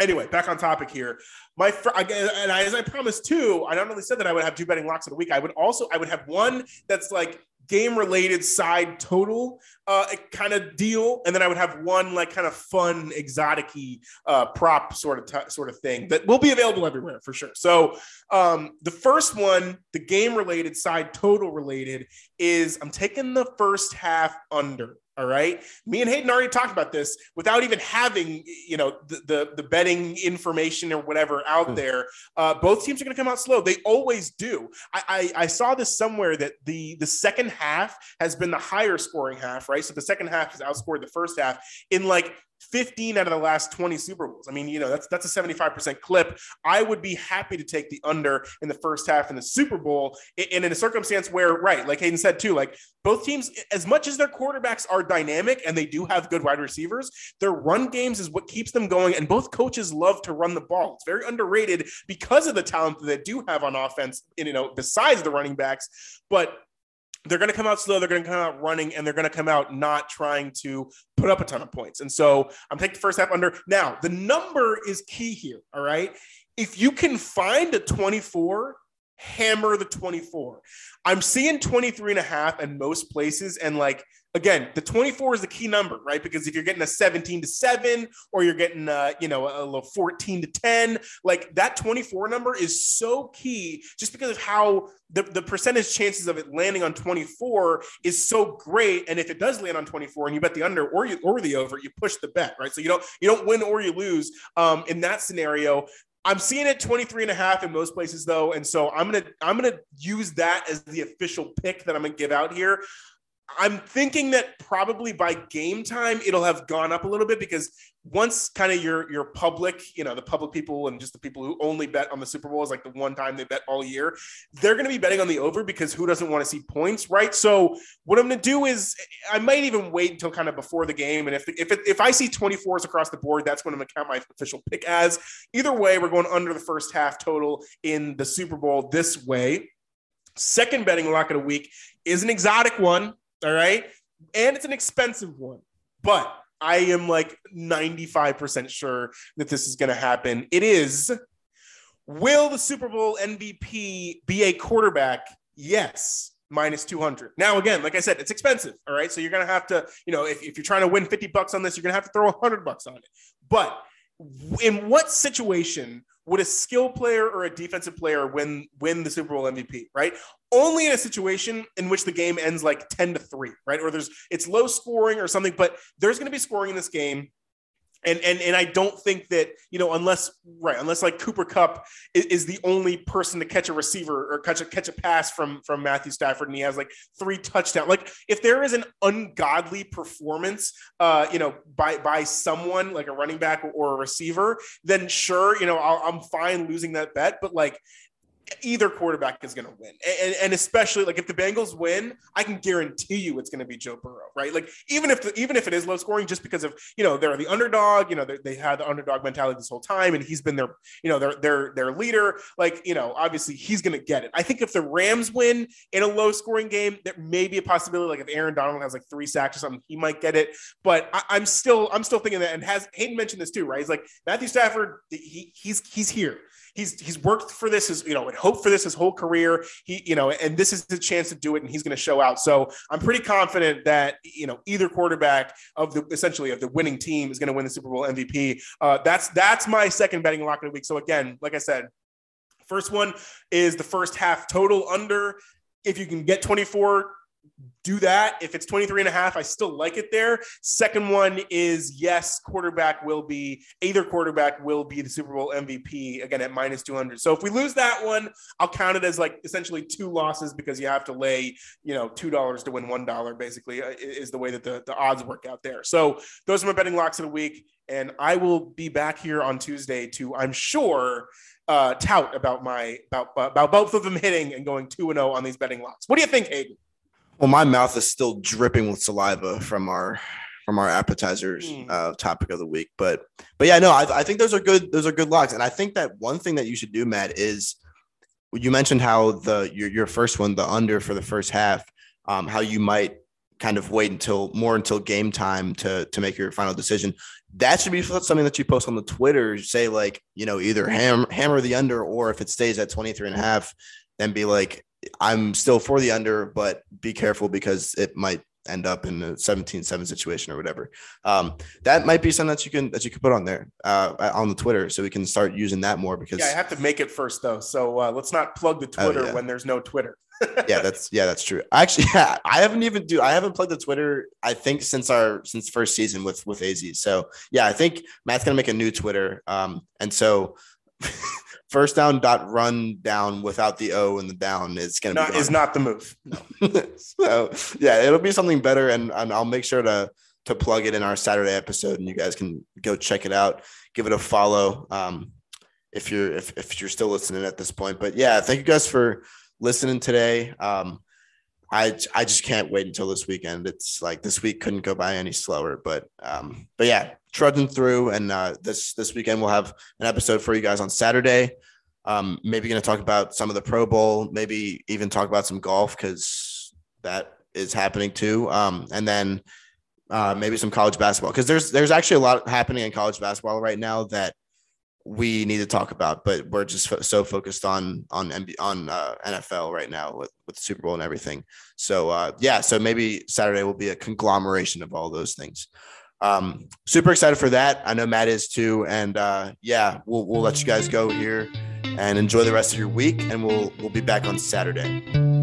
Anyway, back on topic here. My fr- and I, as I promised too, I not only said that I would have two betting locks in a week. I would also I would have one that's like game related side total uh, kind of deal, and then I would have one like kind of fun exotic uh, prop sort of t- sort of thing that will be available everywhere for sure. So um, the first one, the game related side total related, is I'm taking the first half under. All right. Me and Hayden already talked about this without even having, you know, the the, the betting information or whatever out mm. there. Uh, both teams are going to come out slow. They always do. I, I, I saw this somewhere that the the second half has been the higher scoring half, right? So the second half has outscored the first half in like 15 out of the last 20 Super Bowls. I mean, you know, that's that's a 75% clip. I would be happy to take the under in the first half in the Super Bowl. And in a circumstance where, right, like Hayden said too, like both teams, as much as their quarterbacks are dynamic and they do have good wide receivers, their run games is what keeps them going. And both coaches love to run the ball. It's very underrated because of the talent that they do have on offense, you know, besides the running backs. But they're going to come out slow. They're going to come out running, and they're going to come out not trying to put up a ton of points. And so I'm taking the first half under. Now, the number is key here. All right. If you can find a 24, hammer the 24. I'm seeing 23 and a half in most places. And like, again, the 24 is the key number, right? Because if you're getting a 17 to 7 or you're getting, uh, you know, a little 14 to 10, like that 24 number is so key just because of how the, the percentage chances of it landing on 24 is so great. And if it does land on 24 and you bet the under or you or the over, you push the bet, right? So you don't you don't win or you lose. Um, in that scenario, I'm seeing it 23 and a half in most places though. And so I'm going to, I'm going to use that as the official pick that I'm going to give out here. I'm thinking that probably by game time it'll have gone up a little bit because once kind of your your public, you know, the public people and just the people who only bet on the Super Bowl is like the one time they bet all year, they're going to be betting on the over because who doesn't want to see points, right? So what I'm going to do is I might even wait until kind of before the game, and if if it, if I see 24s across the board, that's when I'm going to count my official pick as. Either way, we're going under the first half total in the Super Bowl this way. Second betting lock of the week is an exotic one. All right. And it's an expensive one, but I am like 95% sure that this is going to happen. It is Will the Super Bowl MVP be a quarterback? Yes, minus 200. Now, again, like I said, it's expensive. All right. So you're going to have to, you know, if, if you're trying to win 50 bucks on this, you're going to have to throw 100 bucks on it. But in what situation would a skill player or a defensive player win win the Super Bowl MVP, right? Only in a situation in which the game ends like 10 to 3, right? Or there's it's low scoring or something, but there's going to be scoring in this game and and and I don't think that you know unless right unless like Cooper Kupp is, is, the only person to catch a receiver or catch a catch a pass from from Matthew Stafford and he has like three touchdowns. Like if there is an ungodly performance, uh, you know, by by someone like a running back or a receiver, then sure, you know, i I'm fine losing that bet. But like either quarterback is going to win. And, and, especially like if the Bengals win, I can guarantee you it's going to be Joe Burrow, right? Like even if the, even if it is low scoring, just because of you know they're the underdog, you know they had the underdog mentality this whole time, and he's been their you know their their their leader. Like you know obviously he's going to get it. I think if the Rams win in a low scoring game, there may be a possibility. Like if Aaron Donald has like three sacks or something, he might get it. But I, am still I'm still thinking that, and has Hayden mentioned this too, right? He's like Matthew Stafford, he he's he's here he's he's worked for this his you know and hoped for this his whole career. He you know and this is the chance to do it, and he's going to show out. So I'm pretty confident that you know either quarterback of the essentially of the winning team is going to win the Super Bowl MVP. Uh, that's that's my second betting lock of the week. So again, like I said, first one is the first half total under. If you can get 24 do that. If it's 23 and a half, I still like it there. Second one is yes, quarterback will be either quarterback will be the Super Bowl MVP again at minus 200. So if we lose that one, I'll count it as like essentially two losses because you have to lay, you know, $2 to win $1 basically uh, is the way that the, the odds work out there. So those are my betting locks of the week. And I will be back here on Tuesday to, I'm sure, uh, tout about my about about both of them hitting and going two and zero oh on these betting locks. What do you think, Hayden? Well, my mouth is still dripping with saliva from our from our appetizers mm. uh, topic of the week. But but yeah, no, I, I think those are good. Those are good locks. And I think that one thing that you should do, Matt, is you mentioned how the your your first one, the under for the first half, um, how you might kind of wait until more until game time to to make your final decision. That should be something that you post on the Twitter. Say like, you know, either ham, hammer the under or if it stays at 23 and a half, then be like, I'm still for the under, but be careful because it might end up in a 17-7 situation or whatever. Um, that might be something that you can that you can put on there uh, on the Twitter, so we can start using that more. Because yeah, I have to make it first though, so uh, let's not plug the oh, Twitter oh, yeah. when there's no Twitter. [LAUGHS] yeah, that's yeah, that's true. Actually, yeah, [LAUGHS] I haven't even do I haven't plugged the Twitter. I think since our since first season with with AZ. So yeah, I think Matt's gonna make a new Twitter. Um, and so [LAUGHS] first down dot run down without the O and the down is gonna Not, be is not the move. [LAUGHS] so yeah, it'll be something better, and, and I'll make sure to to plug it in our Saturday episode, and you guys can go check it out, give it a follow. Um, if you're if, if you're still listening at this point, but yeah, thank you guys for listening today. Um, I I just can't wait until this weekend. It's like this week couldn't go by any slower, but um, but yeah, trudging through, and uh, this this weekend we'll have an episode for you guys on Saturday. Um, maybe going to talk about some of the Pro Bowl, maybe even talk about some golf because that is happening too. Um, and then uh, maybe some college basketball because there's there's actually a lot happening in college basketball right now that we need to talk about, but we're just fo- so focused on on MB, on uh, NFL right now with with the Super Bowl and everything. So uh, yeah, so maybe Saturday will be a conglomeration of all those things. Um, super excited for that. I know Matt is too, and uh, yeah, we'll we'll let you guys go here and enjoy the rest of your week, and we'll we'll be back on Saturday.